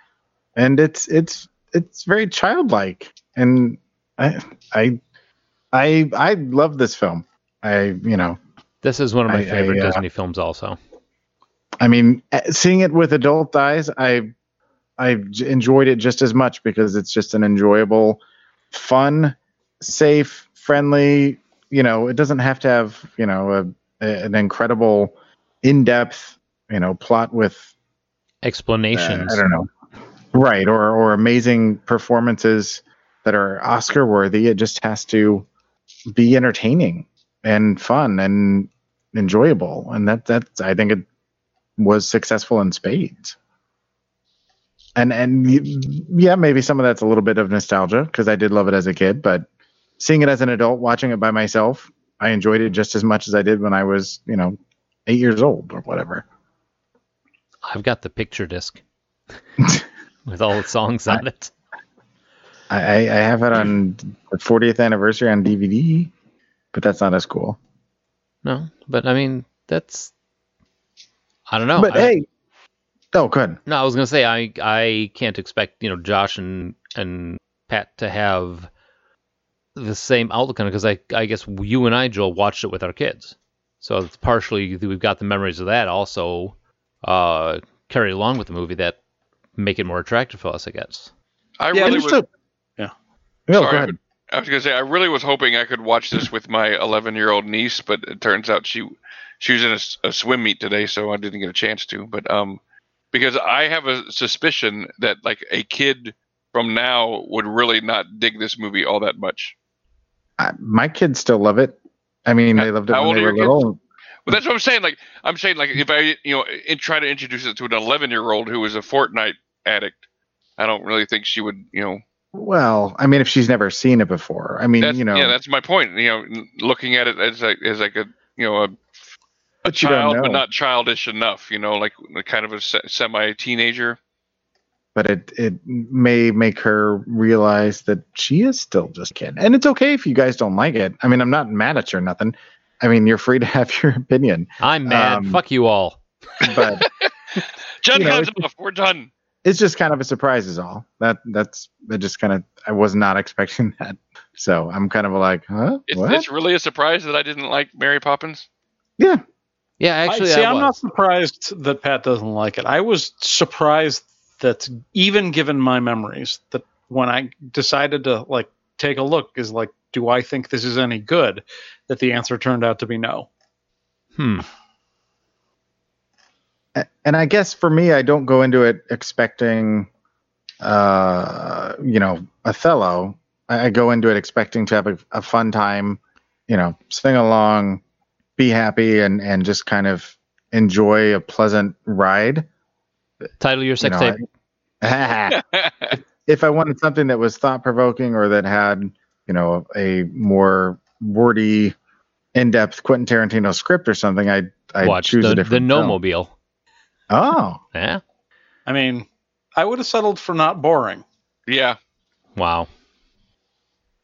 And it's it's it's very childlike, and I I I I love this film. I you know This is one of my I- I, favorite uh, Disney films, also. I mean, eh, seeing it with adult eyes, I I enjoyed it just as much because it's just an enjoyable, fun, safe, friendly. You know, it doesn't have to have you know a, a- an incredible, in-depth you know plot with uh, Explanations. I don't know, right? Or or amazing performances that are Oscar worthy. It just has to be entertaining and fun and enjoyable, and that that's I think it was successful in spades. And and yeah, maybe some of that's a little bit of nostalgia because I did love it as a kid, but seeing it as an adult, watching it by myself, I enjoyed it just as much as I did when I was, you know, eight years old or whatever. I've got the picture disc with all the songs on it. I, I I have it on the 40th anniversary on DVD, but that's not as cool. No, but I mean that's. I don't know. but I- hey, oh, good. no, I was gonna say I I can't expect you know Josh and and Pat to have the same outlook on it because I I guess you and I Joel watched it with our kids, so it's partially we've got the memories of that also uh carry along with the movie that make it more attractive for us, I guess. I Yeah, really just was. a- yeah. No, Sorry, go ahead. I was gonna say I really was hoping I could watch this with my 11 year old niece, but it turns out she she was in a swim meet today, so I didn't get a chance to. But um, because I have a suspicion that like a kid from now would really not dig this movie all that much. I, my kids still love it. I mean, they loved it when they were little. But that's what I'm saying. Like I'm saying, like if I you know in, try to introduce it to an 11 year old who is a Fortnite addict, I don't really think she would you know Well, I mean, if she's never seen it before, I mean, That's, you know, yeah, that's my point. You know, looking at it as like as like a you know a, a But you don't child, but know. not childish enough. You know, like like kind of a semi teenager. but it it may make her realize that she is still just a kid, and it's okay if you guys don't like it. I mean, I'm not mad at you or nothing. I mean, you're free to have your opinion, I'm mad. Um, Fuck you all. but Jen You know, Guns off. We're done. It's just kind of a surprise, is all. That that's I just kind of I was not expecting that, so I'm kind of like, huh? It's, what? it's really a surprise that I didn't like Mary Poppins. yeah, Yeah, actually, I, see, I I'm not surprised that Pat doesn't like it. I was surprised that even given my memories, that when I decided to like take a look, is like, do I think this is any good? That the answer turned out to be no. Hmm. And I guess for me, I don't go into it expecting, uh, you know, Othello. I, I go into it expecting to have a, a fun time, you know, sing along, be happy, and and just kind of enjoy a pleasant ride. Title your You sex know, tape. I- if I wanted something that was thought provoking or that had, you know, a more wordy, in depth Quentin Tarantino script or something, I'd, I'd Watch choose the, a the Gnome Mobile. Oh, Yeah. I mean, I would have settled for not boring. yeah. Wow.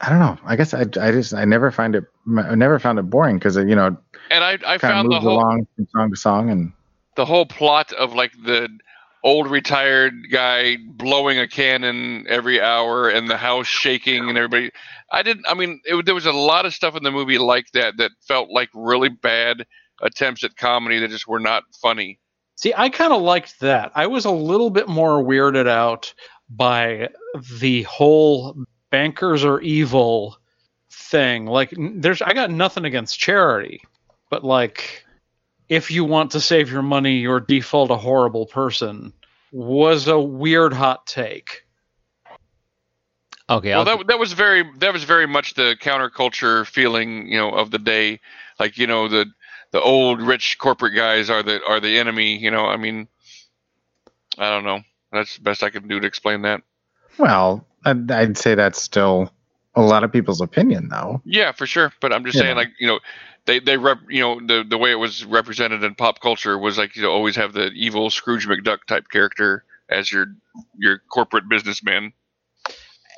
I don't know. I guess I, I just I never find it I never found it boring because you know And I, I kind of found the whole along from song to song and the whole plot of like the old retired guy blowing a cannon every hour and the house shaking and everybody i didn't i mean it, there was a lot of stuff in the movie like that that felt like really bad attempts at comedy that just were not funny See, I kind of liked that. I was a little bit more weirded out by the whole bankers are evil thing. Like, there's, I got nothing against charity, but like, if you want to save your money or default a horrible person was a weird hot take. Okay. well I'll- that, that was very that was very much the counterculture feeling you know of the day like you know the the old rich corporate guys are the are the enemy you know i mean i don't know that's the best i can do to explain that well I'd, I'd say that's still a lot of people's opinion though. Yeah, for sure. But I'm just You saying, know. like you know, they they rep, you know, the the way it was represented in pop culture was like you know always have the evil Scrooge McDuck type character as your your corporate businessman.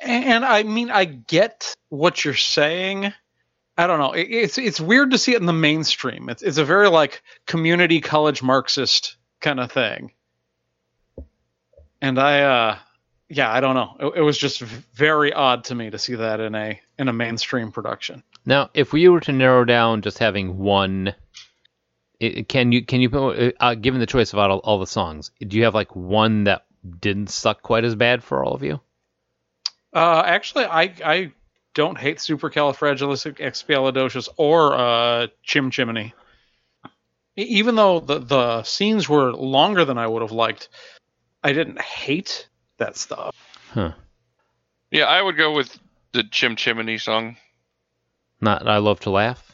And I mean, I get what you're saying. I don't know. It- It's it's weird to see it in the mainstream. It's it's a very like community college Marxist kind of thing. And I, uh, yeah, I don't know. It, it was just very odd to me to see that in a in a mainstream production. Now, if we were to narrow down just having one, i can you can you put- uh, given the choice of all, all the songs, do you have like one that didn't suck quite as bad for all of you? Uh, actually, I I don't hate Supercalifragilisticexpialidocious or uh, Chim Chimney. Even though the the scenes were longer than I would have liked, I didn't hate that stuff. Huh. Yeah, I would go with the Chim Chimney song. Not I love to laugh.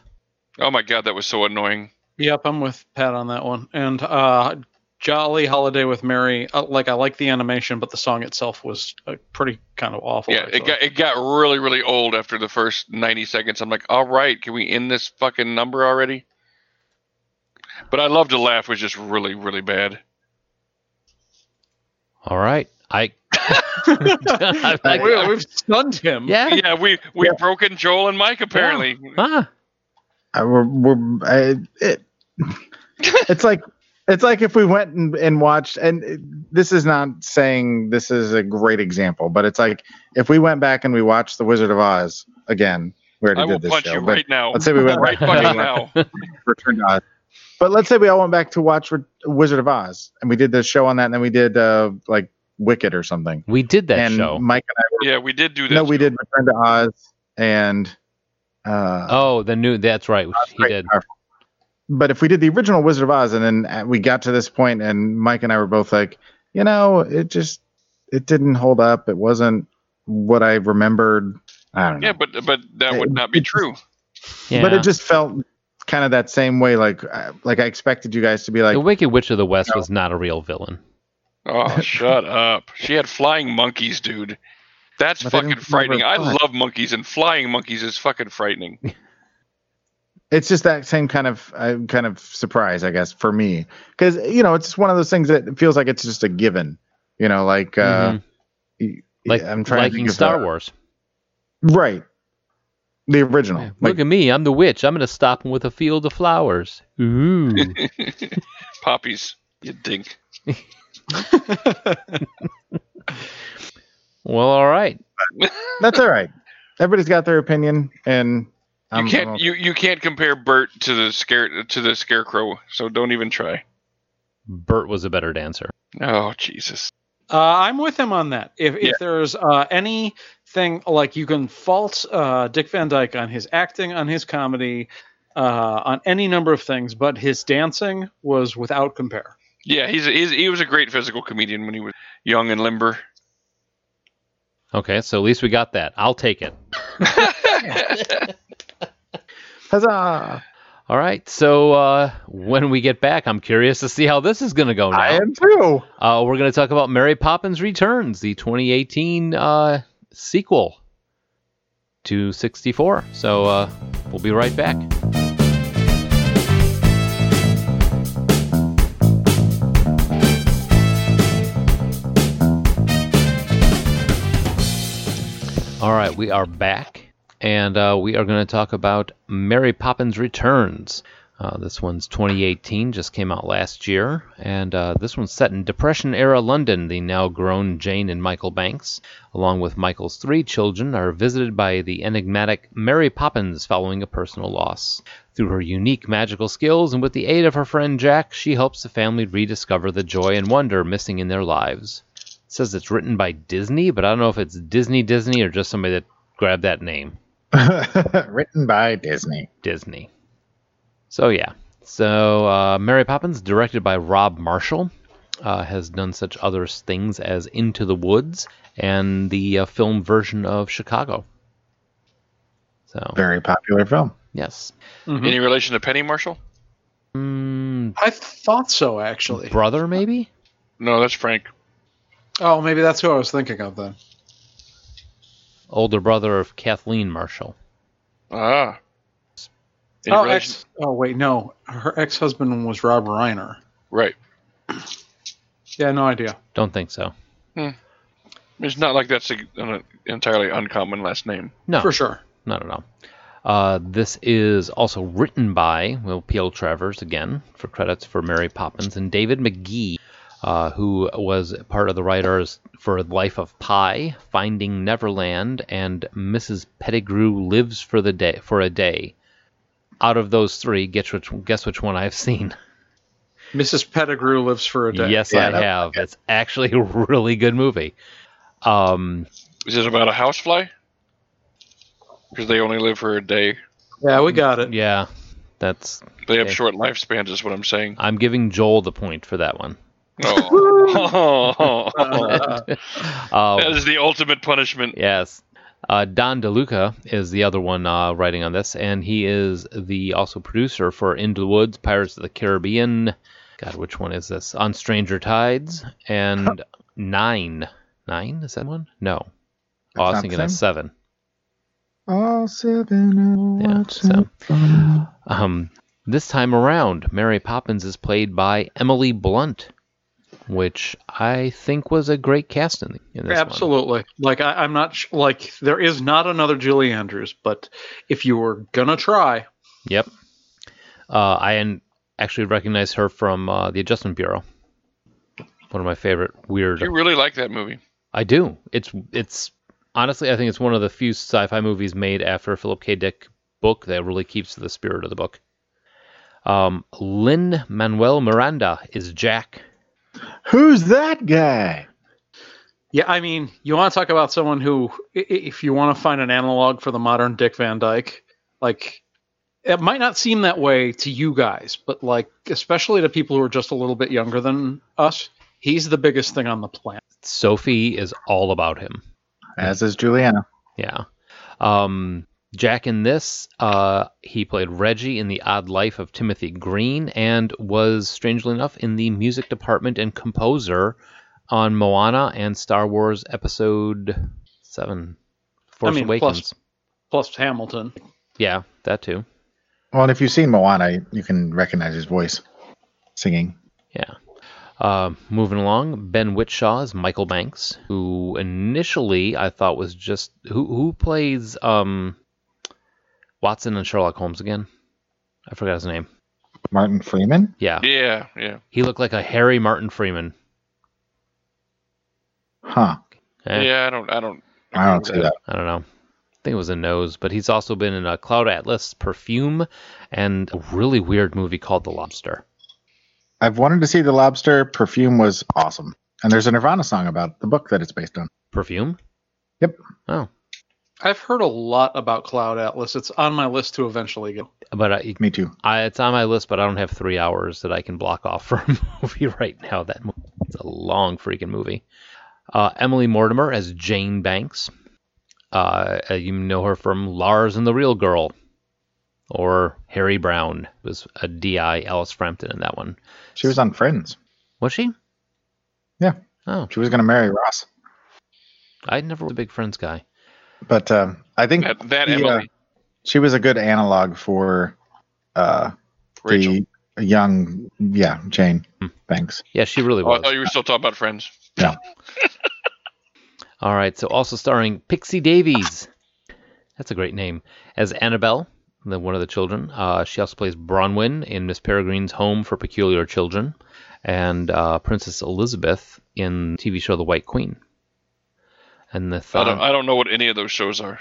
Oh my god, that was so annoying. Yep, I'm with Pat on that one. And uh, Jolly Holiday with Mary, uh, like I like the animation, but the song itself was uh, pretty kind of awful. Yeah, it got it got really really old after the first 90 seconds. I'm like, all right, can we end this fucking number already? But I love to laugh was just really really bad. All right, I. I- I- we, we've stunned him. yeah. Yeah, we we've broken Joel and Mike apparently. Ah, I, we're, we're, I, it, it's like it's like if we went and, and watched and it- this is not saying this is a great example but it's like if we went back and we watched the wizard of oz again we already I will did this punch show you but right now. let's say we went right back fucking now. Return to Oz. But let's say we all went back to watch Re- Wizard of Oz, and we did the show on that, and then we did uh, like Wicked or something. we did that and show. Mike and I were Yeah, we did do that. no, we did Return to Oz, and uh, Oh, the new. That's right. He Great did. Powerful. But if we did the original Wizard of Oz, and then uh, we got to this point, and Mike and I were both like, you know, it just it didn't hold up. It wasn't what I remembered. I don't know. Yeah, but but that would not be true. Yeah. But it just felt kind of that same way. Like uh, like I expected you guys to be like, the Wicked Witch of the West No. was not a real villain. Oh, shut up. She had flying monkeys, dude. That's But fucking frightening. I love monkeys, and flying monkeys is fucking frightening. it's just that same kind of uh, kind of surprise, I guess, for me, because you know it's just one of those things that feels like it's just a given. You know, like uh, Mhm. like I'm trying to liking think Star the- Wars. right? The original, Yeah, like Look at me, I'm the witch. I'm going to stop him with a field of flowers. Ooh. Poppies, you dink. well, all right. that's all right. Everybody's got their opinion, and You I'm, can't I'm- you, you can't compare Bert to the scare to the scarecrow, so don't even try. Bert was a better dancer. Oh Jesus. Uh, I'm with him on that. If, Yeah. if there's uh, anything like you can fault uh, Dick Van Dyke on his acting, on his comedy, uh, on any number of things, but his dancing was without compare. Yeah, he's, he's he was a great physical comedian when he was young and limber. Okay, so at least we got that. I'll take it. huzzah! All right. So uh, when we get back, I'm curious to see how this is going to go now. I am too. Uh, we're going to talk about Mary Poppins Returns, the 2018 uh, sequel to 64. So uh, we'll be right back. All right, we are back, and uh, we are going to talk about Mary Poppins Returns. Uh, this one's 2018, just came out last year, and uh, this one's set in Depression era London. The now grown Jane and Michael Banks, along with Michael's three children, are visited by the enigmatic Mary Poppins following a personal loss. Through her unique magical skills and with the aid of her friend Jack, she helps the family rediscover the joy and wonder missing in their lives. It says it's written by Disney, but I don't know if it's Disney Disney or just somebody that grabbed that name. Written by Disney. Disney. So yeah. So uh, Mary Poppins, directed by Rob Marshall, uh, has done such other things as Into the Woods and the uh, film version of Chicago. So Very popular film. yes, Any relation to Penny Marshall? mm, I thought so, actually. brother maybe. No, that's Frank. Oh, maybe that's who I was thinking of then. Older brother of Kathleen Marshall. Ah. Any Oh, relation- ex- oh, wait, no. Her ex husband was Rob Reiner. Right. Yeah, no idea. Don't think so. It's not like that's a, an entirely uncommon last name. No, For sure. not at all. Uh, this is also written by Will P.L. Travers again for credits for Mary Poppins and David Magee, uh, who was part of the writers for Life of Pi, Finding Neverland, and Mrs. Pettigrew Lives for the Day for a Day. Out of those three, guess which guess which one I've seen. Mrs. Pettigrew lives for a day. Yes, Yeah, I that- have. It's actually a really good movie. Um, Is it about a housefly? Because they only live for a day. Yeah, we got it. yeah, that's. They have Okay. short lifespans, is what I'm saying. I'm giving Joel the point for that one. Oh. Uh, Uh, that is the ultimate punishment. Yes. Uh, Don DeLuca is the other one uh, writing on this, and he is the also producer for Into the Woods, Pirates of the Caribbean. God, which one is this? On Stranger Tides and Nine. Nine is that one? No. Oh, I was thinking that's seven. All seven. Yeah, what's so- Um, this time around, Mary Poppins is played by Emily Blunt, which I think was a great casting in this one. Absolutely. Like I, I'm not sh- like there is not another Julie Andrews, but if you were gonna try, Yep. Uh, I an- actually recognize her from uh, the Adjustment Bureau. One of my favorite weird. You really like that movie. I do. It's it's honestly I think it's one of the few sci-fi movies made after Philip K. Dick book that really keeps the spirit of the book. Um, Lin Manuel Miranda is Jack. Who's that guy? yeah, I mean, you want to talk about someone who, i- i- if you want to find an analog for the modern Dick Van Dyke, like it might not seem that way to you guys, but like especially to people who are just a little bit younger than us, he's the biggest thing on the planet. Sophie is all about him. As is Juliana. Yeah. Um, Jack in this, uh, he played Reggie in The Odd Life of Timothy Green and was, strangely enough, in the music department and composer on Moana and Star Wars Episode 7 Force mean, Awakens. plus- Plus Hamilton. Yeah, that too. Well, and if you've seen Moana, you can recognize his voice singing. Yeah. Uh, moving along, Ben Whishaw is Michael Banks, who initially I thought was just who who plays um, Watson and Sherlock Holmes again. I forgot his name. Martin Freeman. Yeah, Yeah, yeah. he looked like a Harry Martin Freeman. Huh. Eh, Yeah, I don't I don't I don't see that. I don't know. I think it was a nose, but he's also been in a Cloud Atlas, Perfume, and a really weird movie called The Lobster. I've wanted to see the lobster. Perfume was awesome, and there's a Nirvana song about the book that it's based on. Perfume? Yep. Oh, I've heard a lot about Cloud Atlas. It's on my list to eventually go. but I, Me too. I, it's on my list, but I don't have three hours that I can block off for a movie right now. That it's a long freaking movie. Uh, Emily Mortimer as Jane Banks. Uh, uh, you know her from Lars and the Real Girl, or Harry Brown was a Di Alice Frampton in that one. She was on Friends. Was she? Yeah. Oh, She was going to marry Ross, I never was a big Friends guy. But um, I think that, that the, uh, she was a good analog for uh, Rachel. the young, yeah, Jane Hmm. Banks. Yeah, she really Oh, I was. thought you were still talking about friends. Yeah. All right, so also starring Pixie Davies. That's a great name. As Annabelle, the, one of the children. Uh, she also plays Bronwyn in Miss Peregrine's Home for Peculiar Children, and uh, Princess Elizabeth in TV show The White Queen. And the I don't, I don't know what any of those shows are.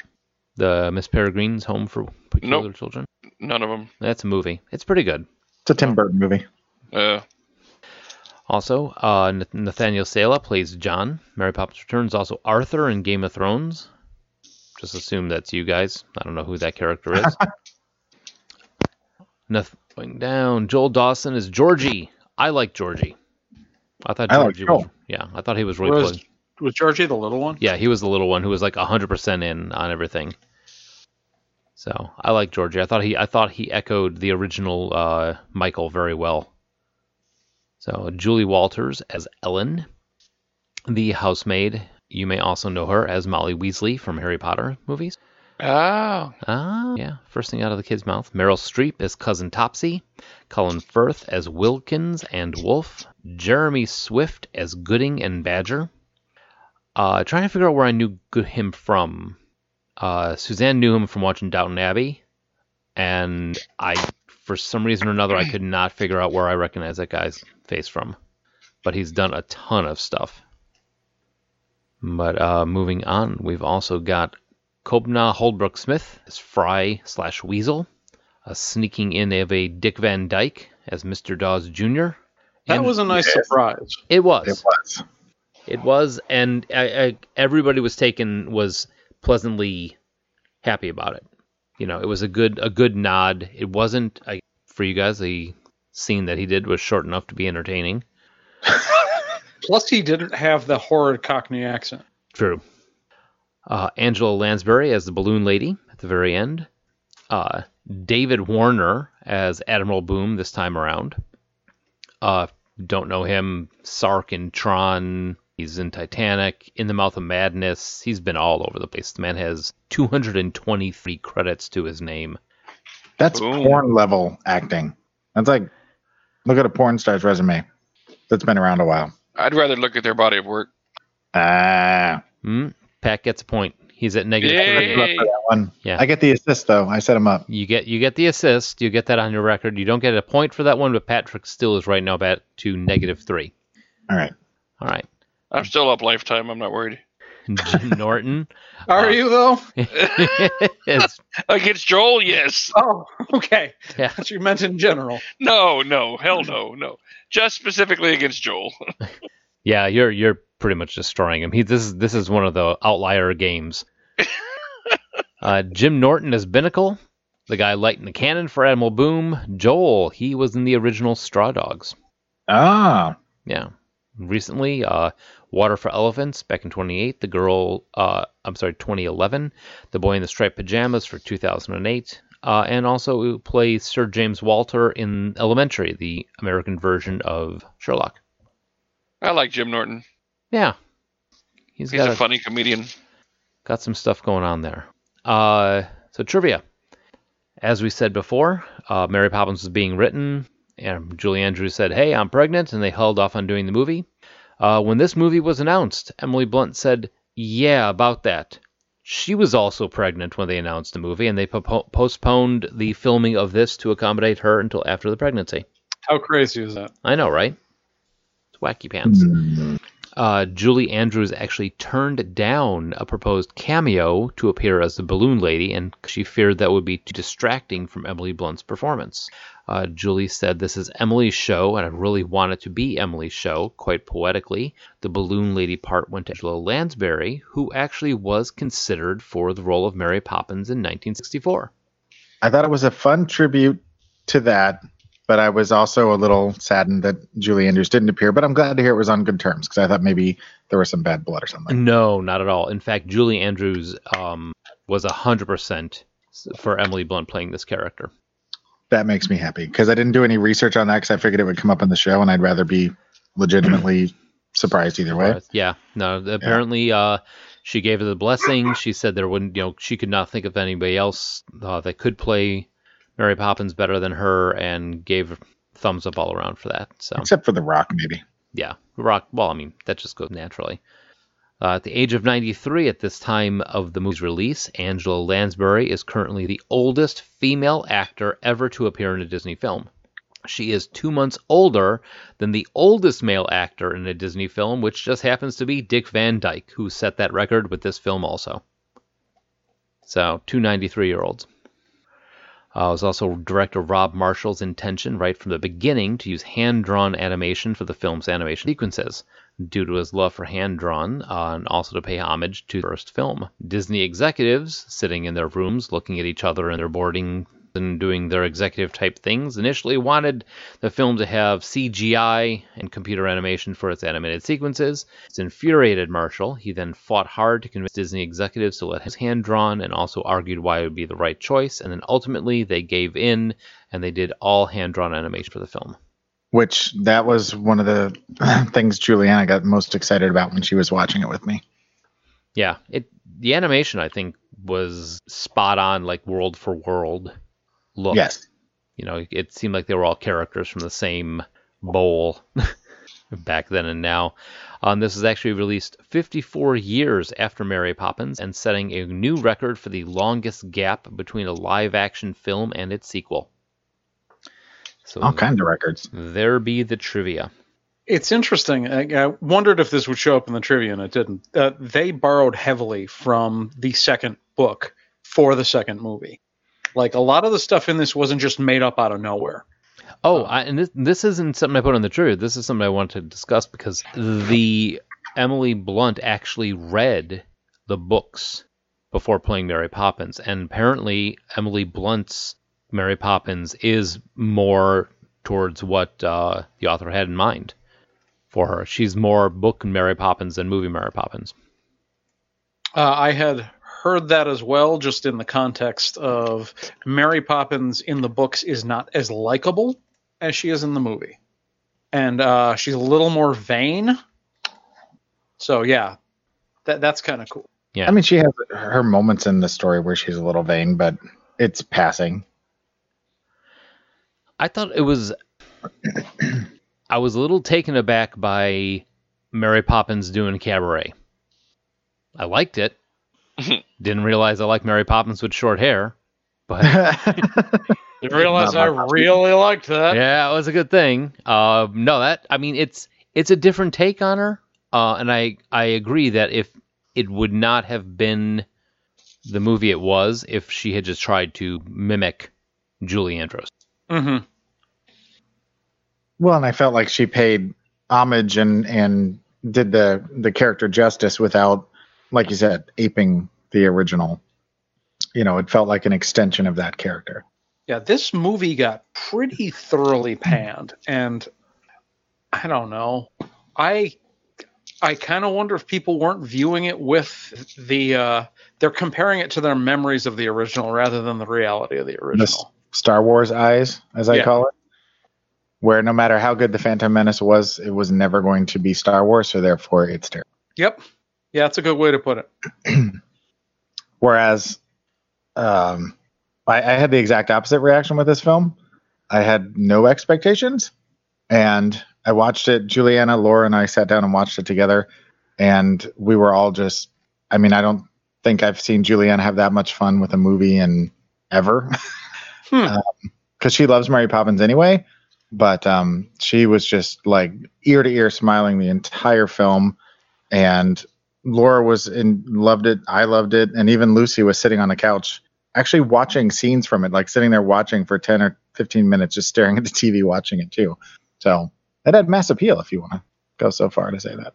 the Miss Peregrine's Home for Peculiar Children. None of them. That's a movie. It's pretty good. It's a Tim Burton movie. Uh, Also, uh, Nath- Nathanael Saleh plays John. Mary Poppins Returns also Arthur in Game of Thrones. Just assume that's you guys. I don't know who that character is. Nath- going down. Joel Dawson is Georgie. I like Georgie. I thought I like Georgie was. Joel. Yeah, I thought he was really Was, good. Was Georgie the little one? Yeah, he was the little one who was like hundred percent in on everything. So I like Georgie. I thought he I thought he echoed the original uh, Michael very well. So Julie Walters as Ellen, the housemaid. You may also know her as Molly Weasley from Harry Potter movies. ah, Ah, yeah. First thing out of the kid's mouth. Meryl Streep as cousin Topsy. Colin Firth as Wilkins and Wolf. Jeremy Swift as Gooding and Badger. Uh, trying to figure out where I knew him from. Uh, Suzanne knew him from watching Downton Abbey, and I, for some reason or another, I could not figure out where I recognize that guy's face from. But he's done a ton of stuff. But uh, moving on, we've also got Kobna Holdbrook Smith as Fry slash Weasel, a sneaking in of a Dick Van Dyke as Mr. Dawes Jr. That And was a nice surprise. it was It was. It was, and I, I, everybody was taken was pleasantly happy about it. You know, it was a good a good nod. It wasn't I, for you guys. The scene that he did was short enough to be entertaining. Plus, he didn't have the horrid Cockney accent. True. Uh, Angela Lansbury as the balloon lady at the very end. Uh, David Warner as Admiral Boom this time around. Uh, don't know him. Sark in Tron. He's in Titanic, In the Mouth of Madness. He's been all over the place. The man has 223 credits to his name. That's Boom. porn level acting. That's like, look at a porn star's resume that's been around a while. I'd rather look at their body of work. Ah, Hmm? Pat gets a point. He's at negative Yay. three. good luck for that one. Yeah. I get the assist though. I set him up. You get you get the assist. You get that on your record. You don't get a point for that one, but Patrick still is right now back to negative three. All right. All right. I'm still up lifetime. I'm not worried. Jim Norton. Are Uh, you though? Against Joel, yes. Oh, okay. Yeah. That's what you meant in general. No, no, hell no, no. Just specifically against Joel. yeah, you're you're pretty much destroying him. He this is this is one of the outlier games. uh, Jim Norton as Binnacle, the guy lighting the cannon for Admiral Boom. Joel, he was in the original Straw Dogs. Ah, Yeah. Recently, uh, Water for Elephants back in 28. The girl, uh, I'm sorry, 2011. The Boy in the Striped Pajamas for 2008. Uh, and also plays Sir James Walter in Elementary, the American version of Sherlock. I like Jim Norton. Yeah. He's He's got a a- funny comedian. got some stuff going on there. Uh, so trivia. As we said before, uh, Mary Poppins was being written And Julie Andrews said, Hey, I'm pregnant, and they held off on doing the movie. Uh, when this movie was announced, Emily Blunt said, Yeah, about that. She was also pregnant when they announced the movie, and they po- postponed the filming of this to accommodate her until after the pregnancy. How crazy is that? I know, right? It's wacky pants. Uh, Julie Andrews actually turned down a proposed cameo to appear as the balloon lady, and she feared that would be too distracting from Emily Blunt's performance. Uh, Julie said, This is Emily's show, and I really want it to be Emily's show, quite poetically. The balloon lady part went to Angela Lansbury, who actually was considered for the role of Mary Poppins in 1964. I thought it was a fun tribute to that, but I was also a little saddened that Julie Andrews didn't appear. But I'm glad to hear it was on good terms because I thought maybe there was some bad blood or something. No, not at all. In fact, Julie Andrews um, was 100% for Emily Blunt playing this character. That makes me happy because I didn't do any research on that because I figured it would come up in the show, and I'd rather be legitimately surprised either way. Yeah, no, apparently uh, she gave her the blessing. She said there wouldn't, you know, she could not think of anybody else uh, that could play Mary Poppins better than her and gave thumbs up all around for that. So Except for The Rock, maybe. yeah, Rock. Well, I mean that just goes naturally. Uh, at the age of 93 at this time of the movie's release, Angela Lansbury is currently the oldest female actor ever to appear in a Disney film. She is two months older than the oldest male actor in a Disney film, which just happens to be Dick Van Dyke, who set that record with this film also. So, two 93 year olds. Uh, it was also director Rob Marshall's intention right from the beginning to use hand drawn animation for the film's animation sequences, due to his love for hand drawn, uh, and also to pay homage to the first film. Disney executives, sitting in their rooms looking at each other in their boarding and doing their executive type things, initially wanted the film to have CGI and computer animation for its animated sequences. This infuriated Marshall. He then fought hard to convince Disney executives to let his hand drawn and also argued why it would be the right choice. And then ultimately they gave in and they did all hand drawn animation for the film. Which that was one of the things Juliana got most excited about when she was watching it with me. Yeah, it the animation I think was spot on, like world for world look. Yes. You know, it seemed like they were all characters from the same bowl back then and now. Um, this was actually released 54 years after Mary Poppins and setting a new record for the longest gap between a live action film and its sequel. So All kinds of records. there be the trivia. It's interesting. I, I wondered if this would show up in the trivia, and it didn't. Uh, they borrowed heavily from the second book for the second movie. Like a lot of the stuff in this wasn't just made up out of nowhere. Oh, I, and this this isn't something I put on the trivia. This is something I wanted to discuss because the Emily Blunt actually read the books before playing Mary Poppins, and apparently Emily Blunt's Mary Poppins is more towards what uh, the author had in mind for her. She's more book Mary Poppins than movie Mary Poppins. Uh, I had heard that as well, just in the context of Mary Poppins in the books is not as likable as she is in the movie, and uh, she's a little more vain. So yeah, that that's kind of cool. Yeah, I mean, she has her moments in the story where she's a little vain, but it's passing. I thought it was. I was a little taken aback by Mary Poppins doing cabaret. I liked it. Didn't realize I like Mary Poppins with short hair, but You realize I really liked that. yeah, it was a good thing. Uh, no, that I mean, it's it's a different take on her, uh, and I I agree that if it would not have been the movie it was if she had just tried to mimic Julie Andrews. Mm-hmm. Well, and I felt like she paid homage and and did the the character justice without, like you said, aping the original. You know, it felt like an extension of that character. Yeah, this movie got pretty thoroughly panned, and I don't know. I I kind of wonder if people weren't viewing it with the uh, they're comparing it to their memories of the original rather than the reality of the original. Star Wars eyes, as I Yeah. call it, where no matter how good the Phantom Menace was, it was never going to be Star Wars, so therefore it's terrible. Yep. Yeah, that's a good way to put it. Whereas, um, I, I had the exact opposite reaction with this film. I had no expectations, and I watched it. Juliana, Laura, and I sat down and watched it together, and we were all just. I mean, I don't think I've seen Juliana have that much fun with a movie in ever, Hmm. because she loves Mary Poppins anyway. But um, she was just like ear to ear smiling the entire film, and Laura was in loved it. I loved it, and even Lucy was sitting on the couch, actually watching scenes from it, like sitting there watching for ten or fifteen minutes, just staring at the TV, watching it too. So that had mass appeal, if you want to go so far to say that.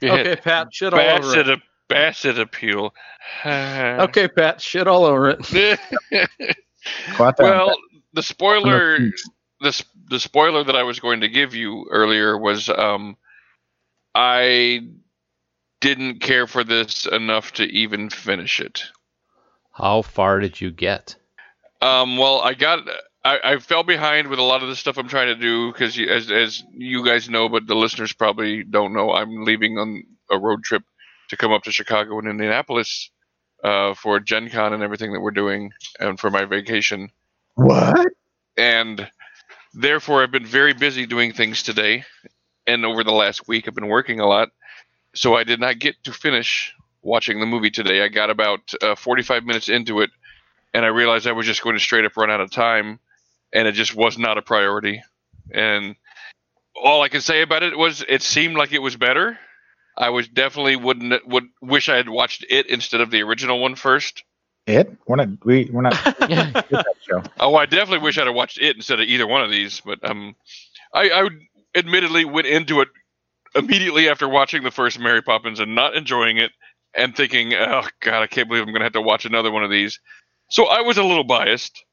You Okay, Pat, shit all over Bassett, it. a, Bassett appeal. Okay, Pat, shit all over it. Go out there and well, the spoiler, the the spoiler that I was going to give you earlier was um, I didn't care for this enough to even finish it. How far did you get? Um, well, I got I, I fell behind with a lot of the stuff I'm trying to do because as as you guys know, but the listeners probably don't know, I'm leaving on a road trip to come up to Chicago and Indianapolis uh, for Gen Con and everything that we're doing and for my vacation. What? and therefore I've been very busy doing things today, and over the last week I've been working a lot, so I did not get to finish watching the movie today. I got about uh, 45 minutes into it, and I realized I was just going to straight up run out of time, and it just was not a priority. And all I can say about it was it seemed like it was better. I was definitely wouldn't would wish I had watched it instead of the original one first. It? We're not. We we're not. that show. Oh, I definitely wish I'd have watched it instead of either one of these. But um, I, I would- admittedly went into it immediately after watching the first Mary Poppins and not enjoying it, and thinking, "Oh God, I can't believe I'm going to have to watch another one of these." So I was a little biased,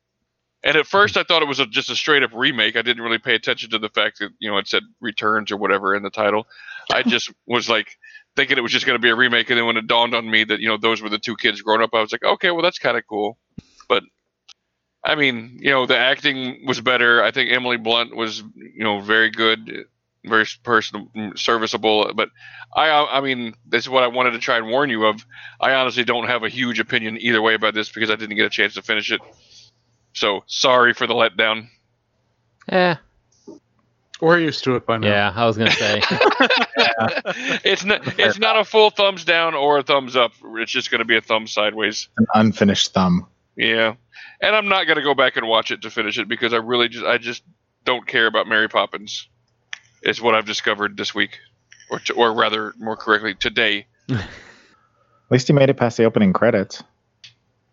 and at first I thought it was a, just a straight up remake. I didn't really pay attention to the fact that you know it said returns or whatever in the title. I just was like thinking it was just going to be a remake, and then when it dawned on me that you know those were the two kids growing up, I was like, okay, well that's kind of cool. But I mean, you know, the acting was better. I think Emily Blunt was, you know, very good, very personal, mm, serviceable. But I, I mean, this is what I wanted to try and warn you of. I honestly don't have a huge opinion either way about this because I didn't get a chance to finish it. So sorry for the letdown. Yeah. We're used to it by now. yeah, I was gonna say. it's not, it's not a full thumbs down or a thumbs up. It's just going to be a thumb sideways. An unfinished thumb. Yeah, and I'm not going to go back and watch it to finish it because I really just I just don't care about Mary Poppins. Is what I've discovered this week, or to, or rather, more correctly, today. At least he made it past the opening credits.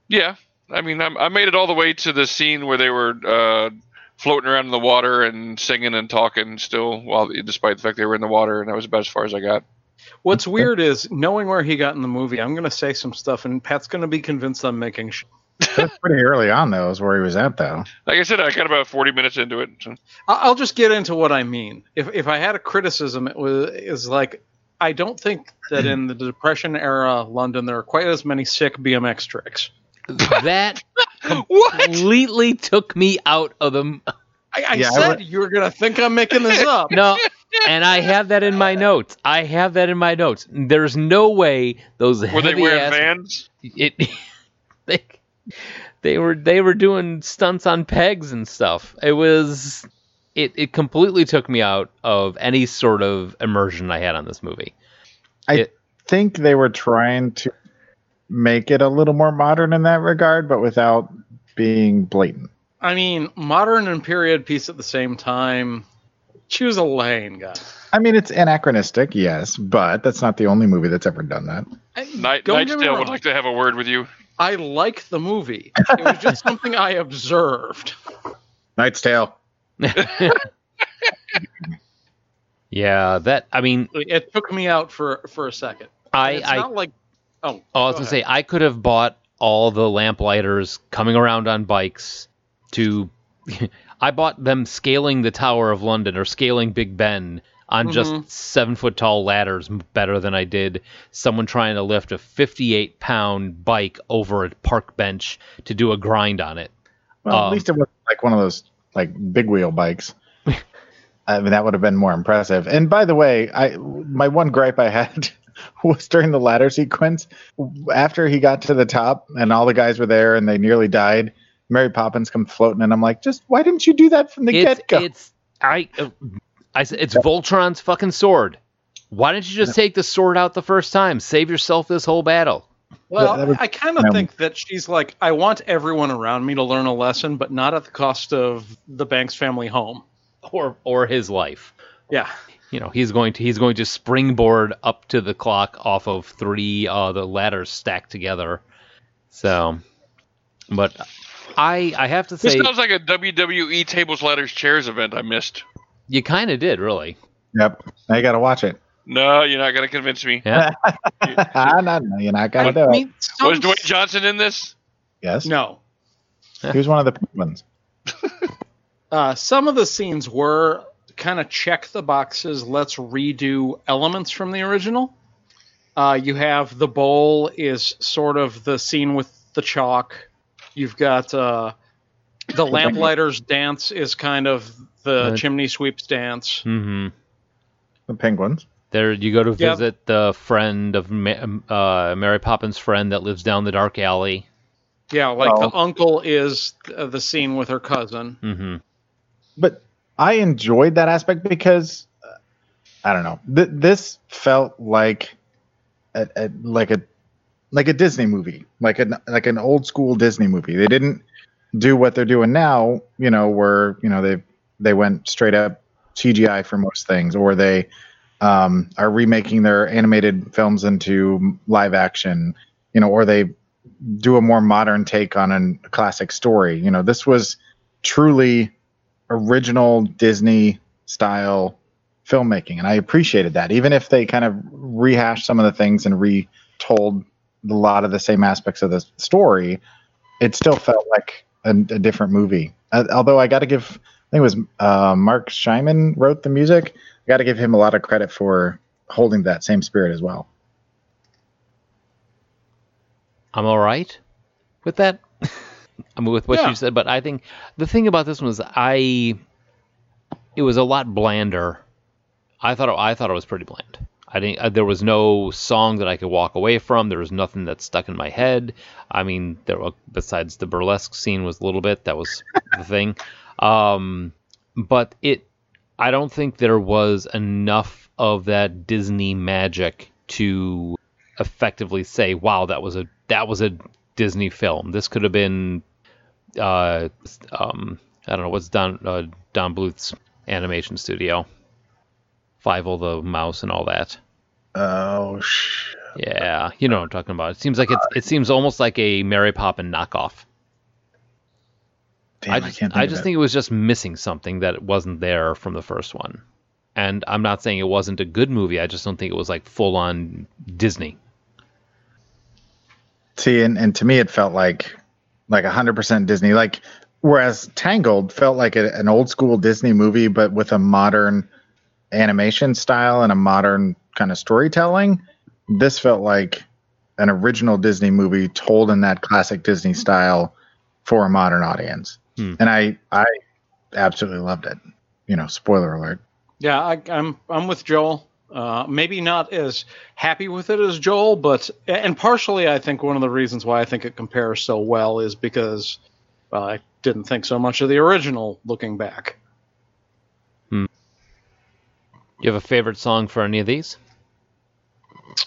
Yeah, I mean, I'm, I made it all the way to the scene where they were uh, floating around in the water and singing and talking still, while despite the fact they were in the water, and that was about as far as I got. What's weird is knowing where he got in the movie. I'm going to say some stuff, and Pat's going to be convinced I'm making. Sh- That's pretty early on, though, is where he was at, though. Like I said, I got about 40 minutes into it. So. I- I'll just get into what I mean. If if I had a criticism, it was is like I don't think that in the Depression era London there are quite as many sick BMX tricks. that What? completely took me out of the. I, I Yeah, I said would- you were going to think I'm making this up. No, and I have that in my notes. I have that in my notes. There's no way those Were they wearing ass Vans? it they they were they were doing stunts on pegs and stuff. It was it it completely took me out of any sort of immersion I had on this movie. I think they were trying to make it a little more modern in that regard, but without being blatant. I mean, modern and period piece at the same time. Choose a lane, guys. I mean, it's anachronistic, yes, but that's not the only movie that's ever done that. Night, Don't get me Knight's Tale would like to have a word with you. I like the movie. It was just something I observed. Knight's Tale. Yeah, that I mean It took me out for for a second. I it's I not like oh, Oh, I was go gonna ahead. say I could have bought all the lamplighters coming around on bikes to. I bought them scaling the Tower of London or scaling Big Ben on Mhm. just seven foot tall ladders better than I did someone trying to lift a 58 pound bike over a park bench to do a grind on it. Well, Um, at least it wasn't like one of those like big wheel bikes. I mean, that would have been more impressive. And by the way, I my one gripe I had was during the ladder sequence after he got to the top and all the guys were there and they nearly died. Mary Poppins come floating, and I'm like, just why didn't you do that from the get go? it's I uh, I said it's Voltron's fucking sword. Why didn't you just take the sword out the first time? Save yourself this whole battle. Well, that would- I kind of think that she's like, I want everyone around me to learn a lesson, but not at the cost of the Banks family home. Or or his life. Yeah. You know, he's going to he's going to springboard up to the clock off of three uh the ladders stacked together. So but I I have to say, This sounds like a WWE tables, ladders, chairs event I missed. You kind of did really. Yep. Now you got to watch it. No, you're not going to convince me. Yeah. Ah, no, no, you're not gonna I do it. some- Was Dwayne Johnson in this? Yes. no. He was one of the penguins. Uh, some of the scenes were kind of check the boxes. Let's redo elements from the original. Uh, you have the bowl is sort of the scene with the chalk. You've got uh, the lamplighter's dance is kind of the Uh, chimney sweeps dance. hmm The penguins. There you go to Yep. visit the friend of Ma- uh, Mary Poppins' friend that lives down the dark alley. Yeah, like Oh. the uncle is uh, the scene with her cousin. hmm but I enjoyed that aspect because uh, I don't know. Th- this felt like a, a like a like a Disney movie, like an like an old school Disney movie. They didn't do what they're doing now, you know, where you know they they went straight up CGI for most things, or they um, are remaking their animated films into live action, you know, or they do a more modern take on a classic story. You know, this was truly original Disney style filmmaking, and I appreciated that. Even if they kind of rehashed some of the things and retold a lot of the same aspects of the story, it still felt like a, a different movie. Uh, although I got to give, I think it was uh, Marc Shaiman wrote the music. I got to give him a lot of credit for holding that same spirit as well. I'm all right with that. I mean, with what Yeah. you said, but I think the thing about this one was I, it was a lot blander. I thought it, I thought it was pretty bland. I didn't. Uh, there was no song that I could walk away from. There was nothing that stuck in my head. I mean, there were, besides the burlesque scene was a little bit. That was the thing. Um, but it, I don't think there was enough of that Disney magic to effectively say, "Wow, that was a that was a Disney film." This could have been, uh, um, I don't know what's Don uh, Don Bluth's animation studio, Fievel the Mouse and all that. Oh, sh- Yeah, you know what I'm talking about. It seems like it's it seems almost like a Mary Poppin knockoff. damn, I I, just. I Think just of think it was just missing something that wasn't there from the first one. And I'm not saying it wasn't a good movie. I just don't think it was like full on Disney. See, and, and to me, it felt like like hundred percent Disney. Like whereas Tangled felt like a, an old school Disney movie, but with a modern animation style and a modern kind of storytelling. This felt like an original Disney movie told in that classic Disney style for a modern audience. Hmm. And I I absolutely loved it. You know, spoiler alert. Yeah, I, I'm I'm with Joel. Uh, maybe not as happy with it as Joel, but and partially I think one of the reasons why I think it compares so well is because well, I didn't think so much of the original looking back. You have a favorite song for any of these?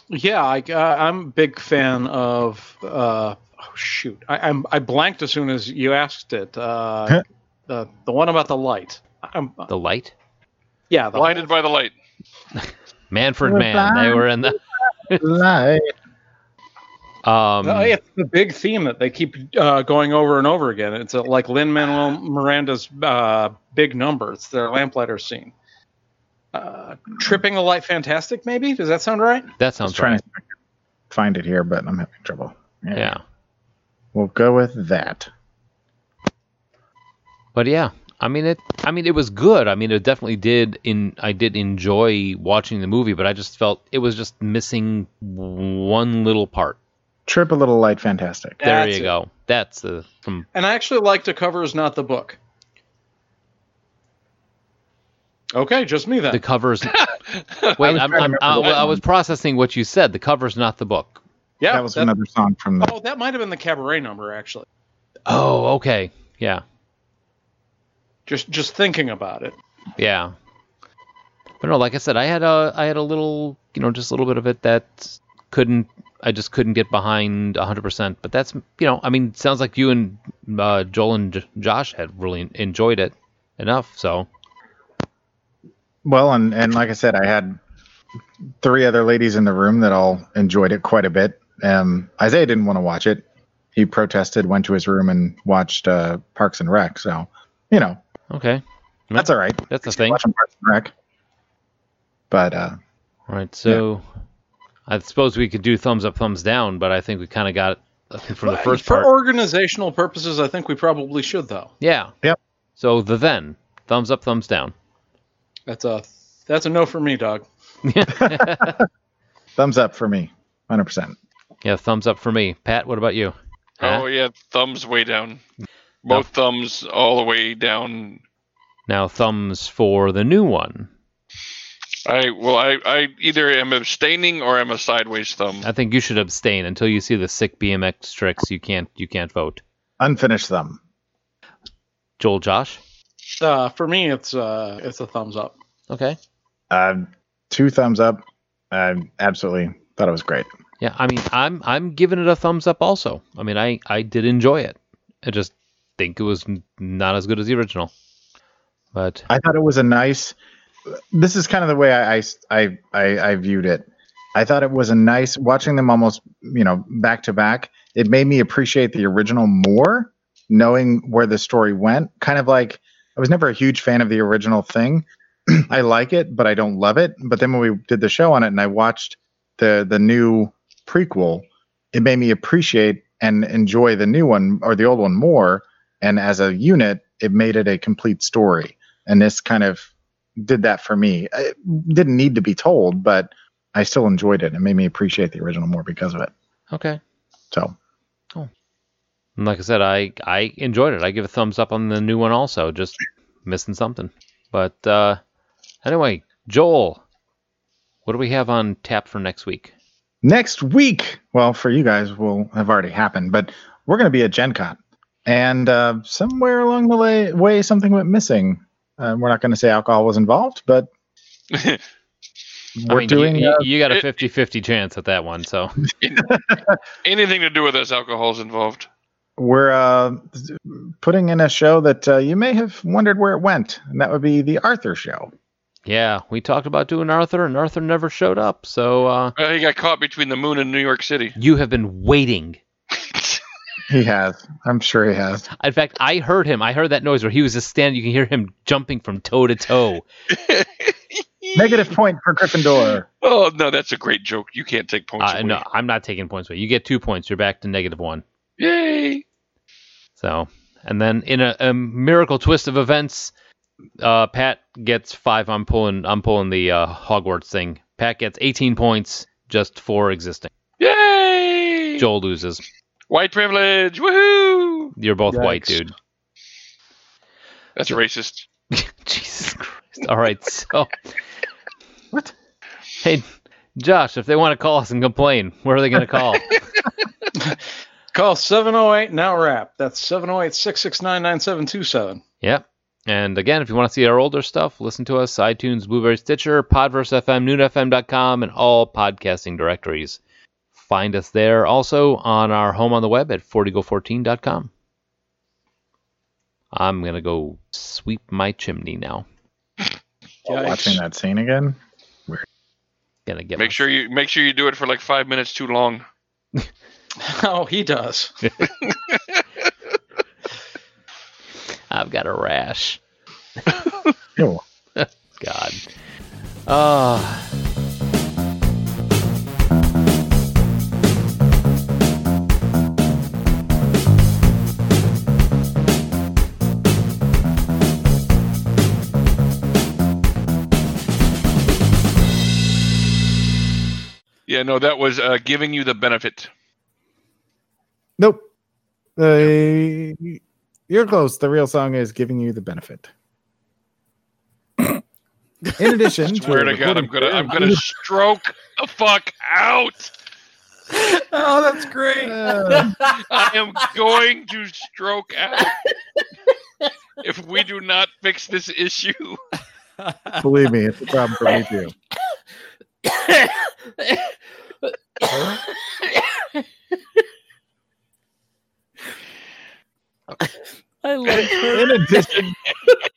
Yeah, I, uh, I'm a big fan of. Uh, oh shoot, I, I'm I blanked as soon as you asked it. Uh, the the one about the light. I'm, The Light, yeah, the Blinded by the light. Manfred We're Man. They were in the. Light. Um, Oh, yeah, it's the big theme that they keep uh, going over and over again. It's uh like Lin-Manuel Miranda's uh, big number. It's their lamplighter scene. Uh, tripping the light, fantastic. Maybe does that sound right? that I was sounds trying right. to find it here, but I'm having trouble. Yeah, We'll go with that. but yeah, I mean it. I mean it was good. I mean it definitely did. In I did enjoy watching the movie, but I just felt it was just missing one little part. Trip a little light, fantastic. There That's you it. go. That's the from And I actually like the covers, not the book. Okay, just me then. the covers. Wait, was I'm, I'm, I, I was processing what you said. The cover's not the book. yeah, that was that- another song from the. Oh, that might have been the cabaret number actually. Oh, okay. Yeah. Just just thinking about it. Yeah. But no, like I said, I had a I had a little, you know, just a little bit of it that couldn't I just couldn't get behind 100%. But that's, you know, I mean, sounds like you and uh, Joel and J- Josh had really enjoyed it enough. So, Well, and and like I said, I had three other ladies in the room that all enjoyed it quite a bit. Um, Isaiah didn't want to watch it. He protested, went to his room, and watched uh, Parks and Rec. So, you know, okay. that's all right. That's the thing. Watching Parks and Rec. But uh, All right. So, I suppose we could do thumbs up, thumbs down, but I think we kind of got I think from the first For part. organizational purposes, I think we probably should though. yeah. Yep. So, the then thumbs up, thumbs down. That's a that's a no for me, dog. thumbs up for me, hundred percent. Yeah, thumbs up for me. Pat, what about you? Huh? Oh yeah, thumbs way down. Both thumbs all the way down. Now, thumbs for the new one. I well, I, I either am abstaining or I'm a sideways thumb. I think you should abstain until you see the sick BMX tricks. You can't you can't vote. Unfinished thumb. Joel, Josh. Uh, for me, it's uh, it's a thumbs up. Okay. Uh, two thumbs up. I absolutely thought it was great. Yeah, I mean, I'm I'm giving it a thumbs up. Also, I mean, I I did enjoy it. I just think it was not as good as the original. But I thought it was a nice. This is kind of the way I, I, I, I viewed it. I thought it was a nice watching them almost, you know, back to back. It made me appreciate the original more, knowing where the story went. Kind of like I was never a huge fan of the original thing. I like it, but I don't love it. But then when we did the show on it, and I watched the the new prequel, it made me appreciate and enjoy the new one or the old one more. And as a unit, it made it a complete story and this kind of did that for me. It didn't need to be told, but I still enjoyed it. It made me appreciate the original more because of it. okay. So And like I said, I I enjoyed it. I give a thumbs up on the new one. Also, just missing something. But uh anyway, Joel, what do we have on tap for next week? next week, well, for you guys, will have already happened, but we're going to be at Gen Con. And uh, somewhere along the way, way something went missing. Uh, we're not going to say alcohol was involved, but we're mean, doing. you, uh, you, you got a it- 50-50 chance at that one. So Anything to do with us, alcohol's involved. We're uh, putting in a show that uh, you may have wondered where it went, and that would be the Arthur show. yeah, we talked about doing Arthur, and Arthur never showed up. So uh, Uh, he got caught between the moon and New York City. you have been waiting. He has. I'm sure he has. In fact, I heard him. I heard that noise where he was just standing. You can hear him jumping from toe to toe. Negative point for Gryffindor. Oh no, that's a great joke. You can't take points Uh, away. no, I'm not taking points away. You get two points. You're back to negative one. Yay! So, and then in a, a miracle twist of events, uh, Pat gets five. I'm pulling. I'm pulling the uh, Hogwarts thing. Pat gets 18 points just for existing. Yay! Joel loses. White privilege. Woohoo! You're both white, dude. That's racist. Jesus Christ. All right, so what? Hey, Josh, if they want to call us and complain, where are they going to call? Call 708 now wrap. That's 708 669 9727. Yep. And again, if you want to see our older stuff, listen to us iTunes, Blubrry Stitcher, Podverse FM, NoonFM.com, and all podcasting directories. Find us there also on our home on the web at 40go14.com. I'm going to go sweep my chimney now. Yikes. Watching that scene again. Gonna get Make my- sure you make sure you do it for like five minutes too long. Oh, he does. I've got a rash. Ew. God. Ah. Yeah, no, that was uh, giving you the benefit. Nope. Uh, you're close. The real song is giving you the benefit. In addition, Swear to God, I'm gonna I'm gonna stroke the fuck out. Oh, that's great. Uh, I am going to stroke out if we do not fix this issue. believe me, it's a problem for me too. I love her. In addition,